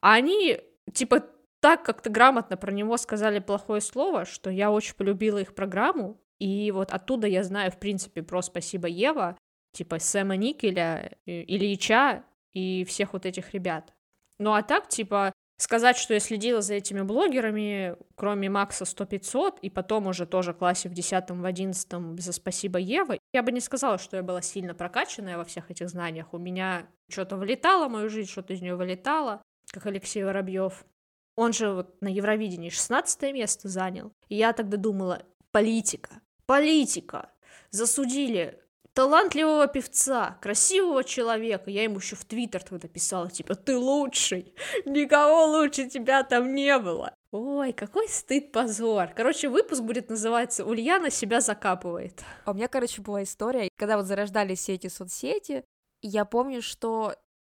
А они, типа, так как-то грамотно про него сказали плохое слово, что я очень полюбила их программу, и вот оттуда я знаю, в принципе, про «Спасибо, Ева», типа Сэма Никеля, Ильича и всех вот этих ребят. Ну а так, типа, сказать, что я следила за этими блогерами, кроме Макса 100-500, и потом уже тоже в классе в 10 в 11 за «Спасибо, Ева», я бы не сказала, что я была сильно прокачанная во всех этих знаниях. У меня что-то вылетало в мою жизнь, что-то из нее вылетало, как Алексей Воробьев. Он же вот на Евровидении 16 место занял. И я тогда думала, политика, политика. Засудили талантливого певца, красивого человека. Я ему еще в Твиттер тогда писала, типа, ты лучший, никого лучше тебя там не было. Ой, какой стыд, позор. Короче, выпуск будет называться «Ульяна себя закапывает». А у меня, короче, была история, когда вот зарождались все эти соцсети, я помню, что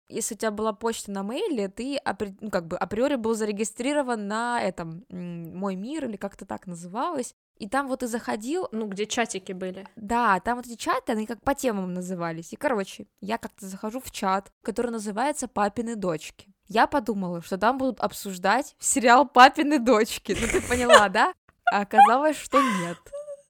если у тебя была почта на мейле, ты ну, как бы априори был зарегистрирован на этом «Мой мир» или как-то так называлось, и там вот и заходил... Ну, где чатики были. Да, там вот эти чаты, они как по темам назывались. И, короче, я как-то захожу в чат, который называется «Папины дочки». Я подумала, что там будут обсуждать сериал «Папины дочки». Ну, ты поняла, да? А оказалось, что нет.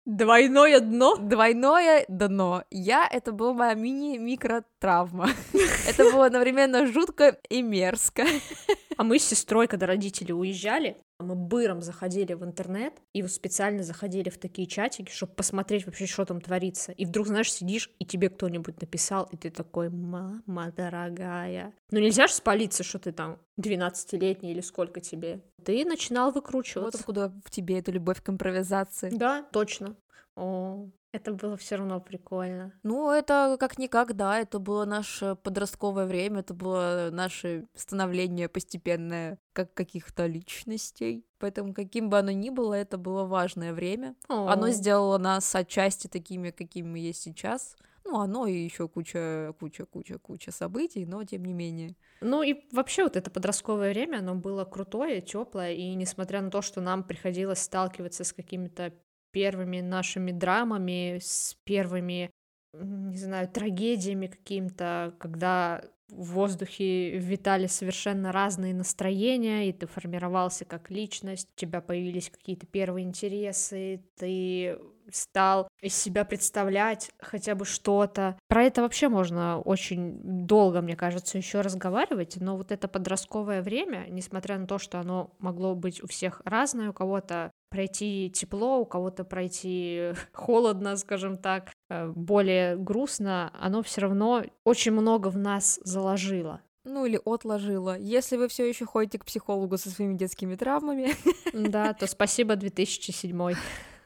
Двойное дно? Двойное дно. Я, это была моя мини-микротравма. *laughs* Это было одновременно жутко и мерзко. *laughs* А мы с сестрой, когда родители уезжали, мы быром заходили в интернет и специально заходили в такие чатики, чтобы посмотреть вообще, что там творится. И вдруг, знаешь, сидишь, и тебе кто-нибудь написал, и ты такой, мама дорогая. Ну нельзя же спалиться, что ты там 12-летний или сколько тебе. Ты начинал выкручиваться. Вот откуда в тебе эта любовь к импровизации. Да, точно. О, это было все равно прикольно. Ну, это как никогда, это было наше подростковое время, это было наше становление постепенное как каких-то личностей. Поэтому, каким бы оно ни было, это было важное время. О. Оно сделало нас отчасти такими, какими мы есть сейчас. Ну, оно и еще куча, куча, куча, куча событий, но тем не менее. Ну и вообще вот это подростковое время, оно было крутое, теплое, и несмотря на то, что нам приходилось сталкиваться с какими-то первыми нашими драмами, с первыми, не знаю, трагедиями каким-то, когда в воздухе витали совершенно разные настроения, и ты формировался как личность, у тебя появились какие-то первые интересы, ты стал из себя представлять хотя бы что-то. Про это вообще можно очень долго, мне кажется, еще разговаривать, но вот это подростковое время, несмотря на то, что оно могло быть у всех разное, у кого-то пройти тепло, у кого-то пройти *laughs* холодно, скажем так, э, более грустно, оно все равно очень много в нас заложило. Ну или отложила. Если вы все еще ходите к психологу со своими детскими травмами. *laughs* Да, то спасибо 2007.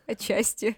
Отчасти.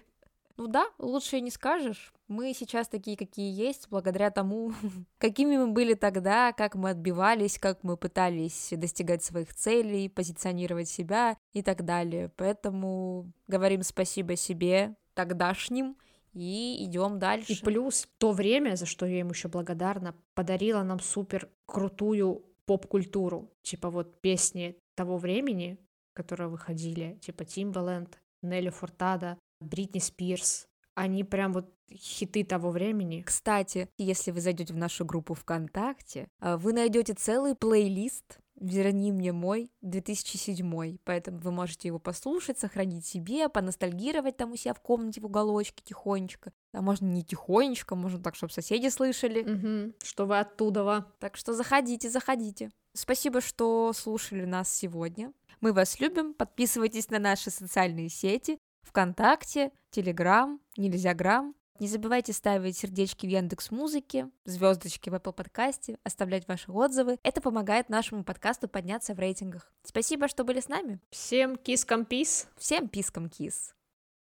Ну да, лучше не скажешь. Мы сейчас такие, какие есть, благодаря тому, *laughs* какими мы были тогда, как мы отбивались, как мы пытались достигать своих целей, позиционировать себя и так далее. Поэтому говорим спасибо себе тогдашним и идем дальше. И плюс то время, за что я ему еще благодарна, подарило нам супер крутую поп-культуру. Типа вот песни того времени, которые выходили, типа Timbaland, Нелли Фуртада, Бритни Спирс. Они прям вот хиты того времени. Кстати, если вы зайдете в нашу группу ВКонтакте, а, вы найдете целый плейлист «Верни мне мой» 2007, поэтому вы можете его послушать, сохранить себе, поностальгировать там у себя в комнате в уголочке тихонечко. А можно не тихонечко, можно так, чтобы соседи слышали. Угу, что вы оттуда. Так что заходите, заходите. Спасибо, что слушали нас сегодня. Мы вас любим. Подписывайтесь на наши социальные сети. ВКонтакте, Телеграм, Нельзя Грамм. Не забывайте ставить сердечки в Яндекс Музыке, звездочки в Apple подкасте, оставлять ваши отзывы. Это помогает нашему подкасту подняться в рейтингах. Спасибо, что были с нами. Всем кискам пис. Всем пискам кис.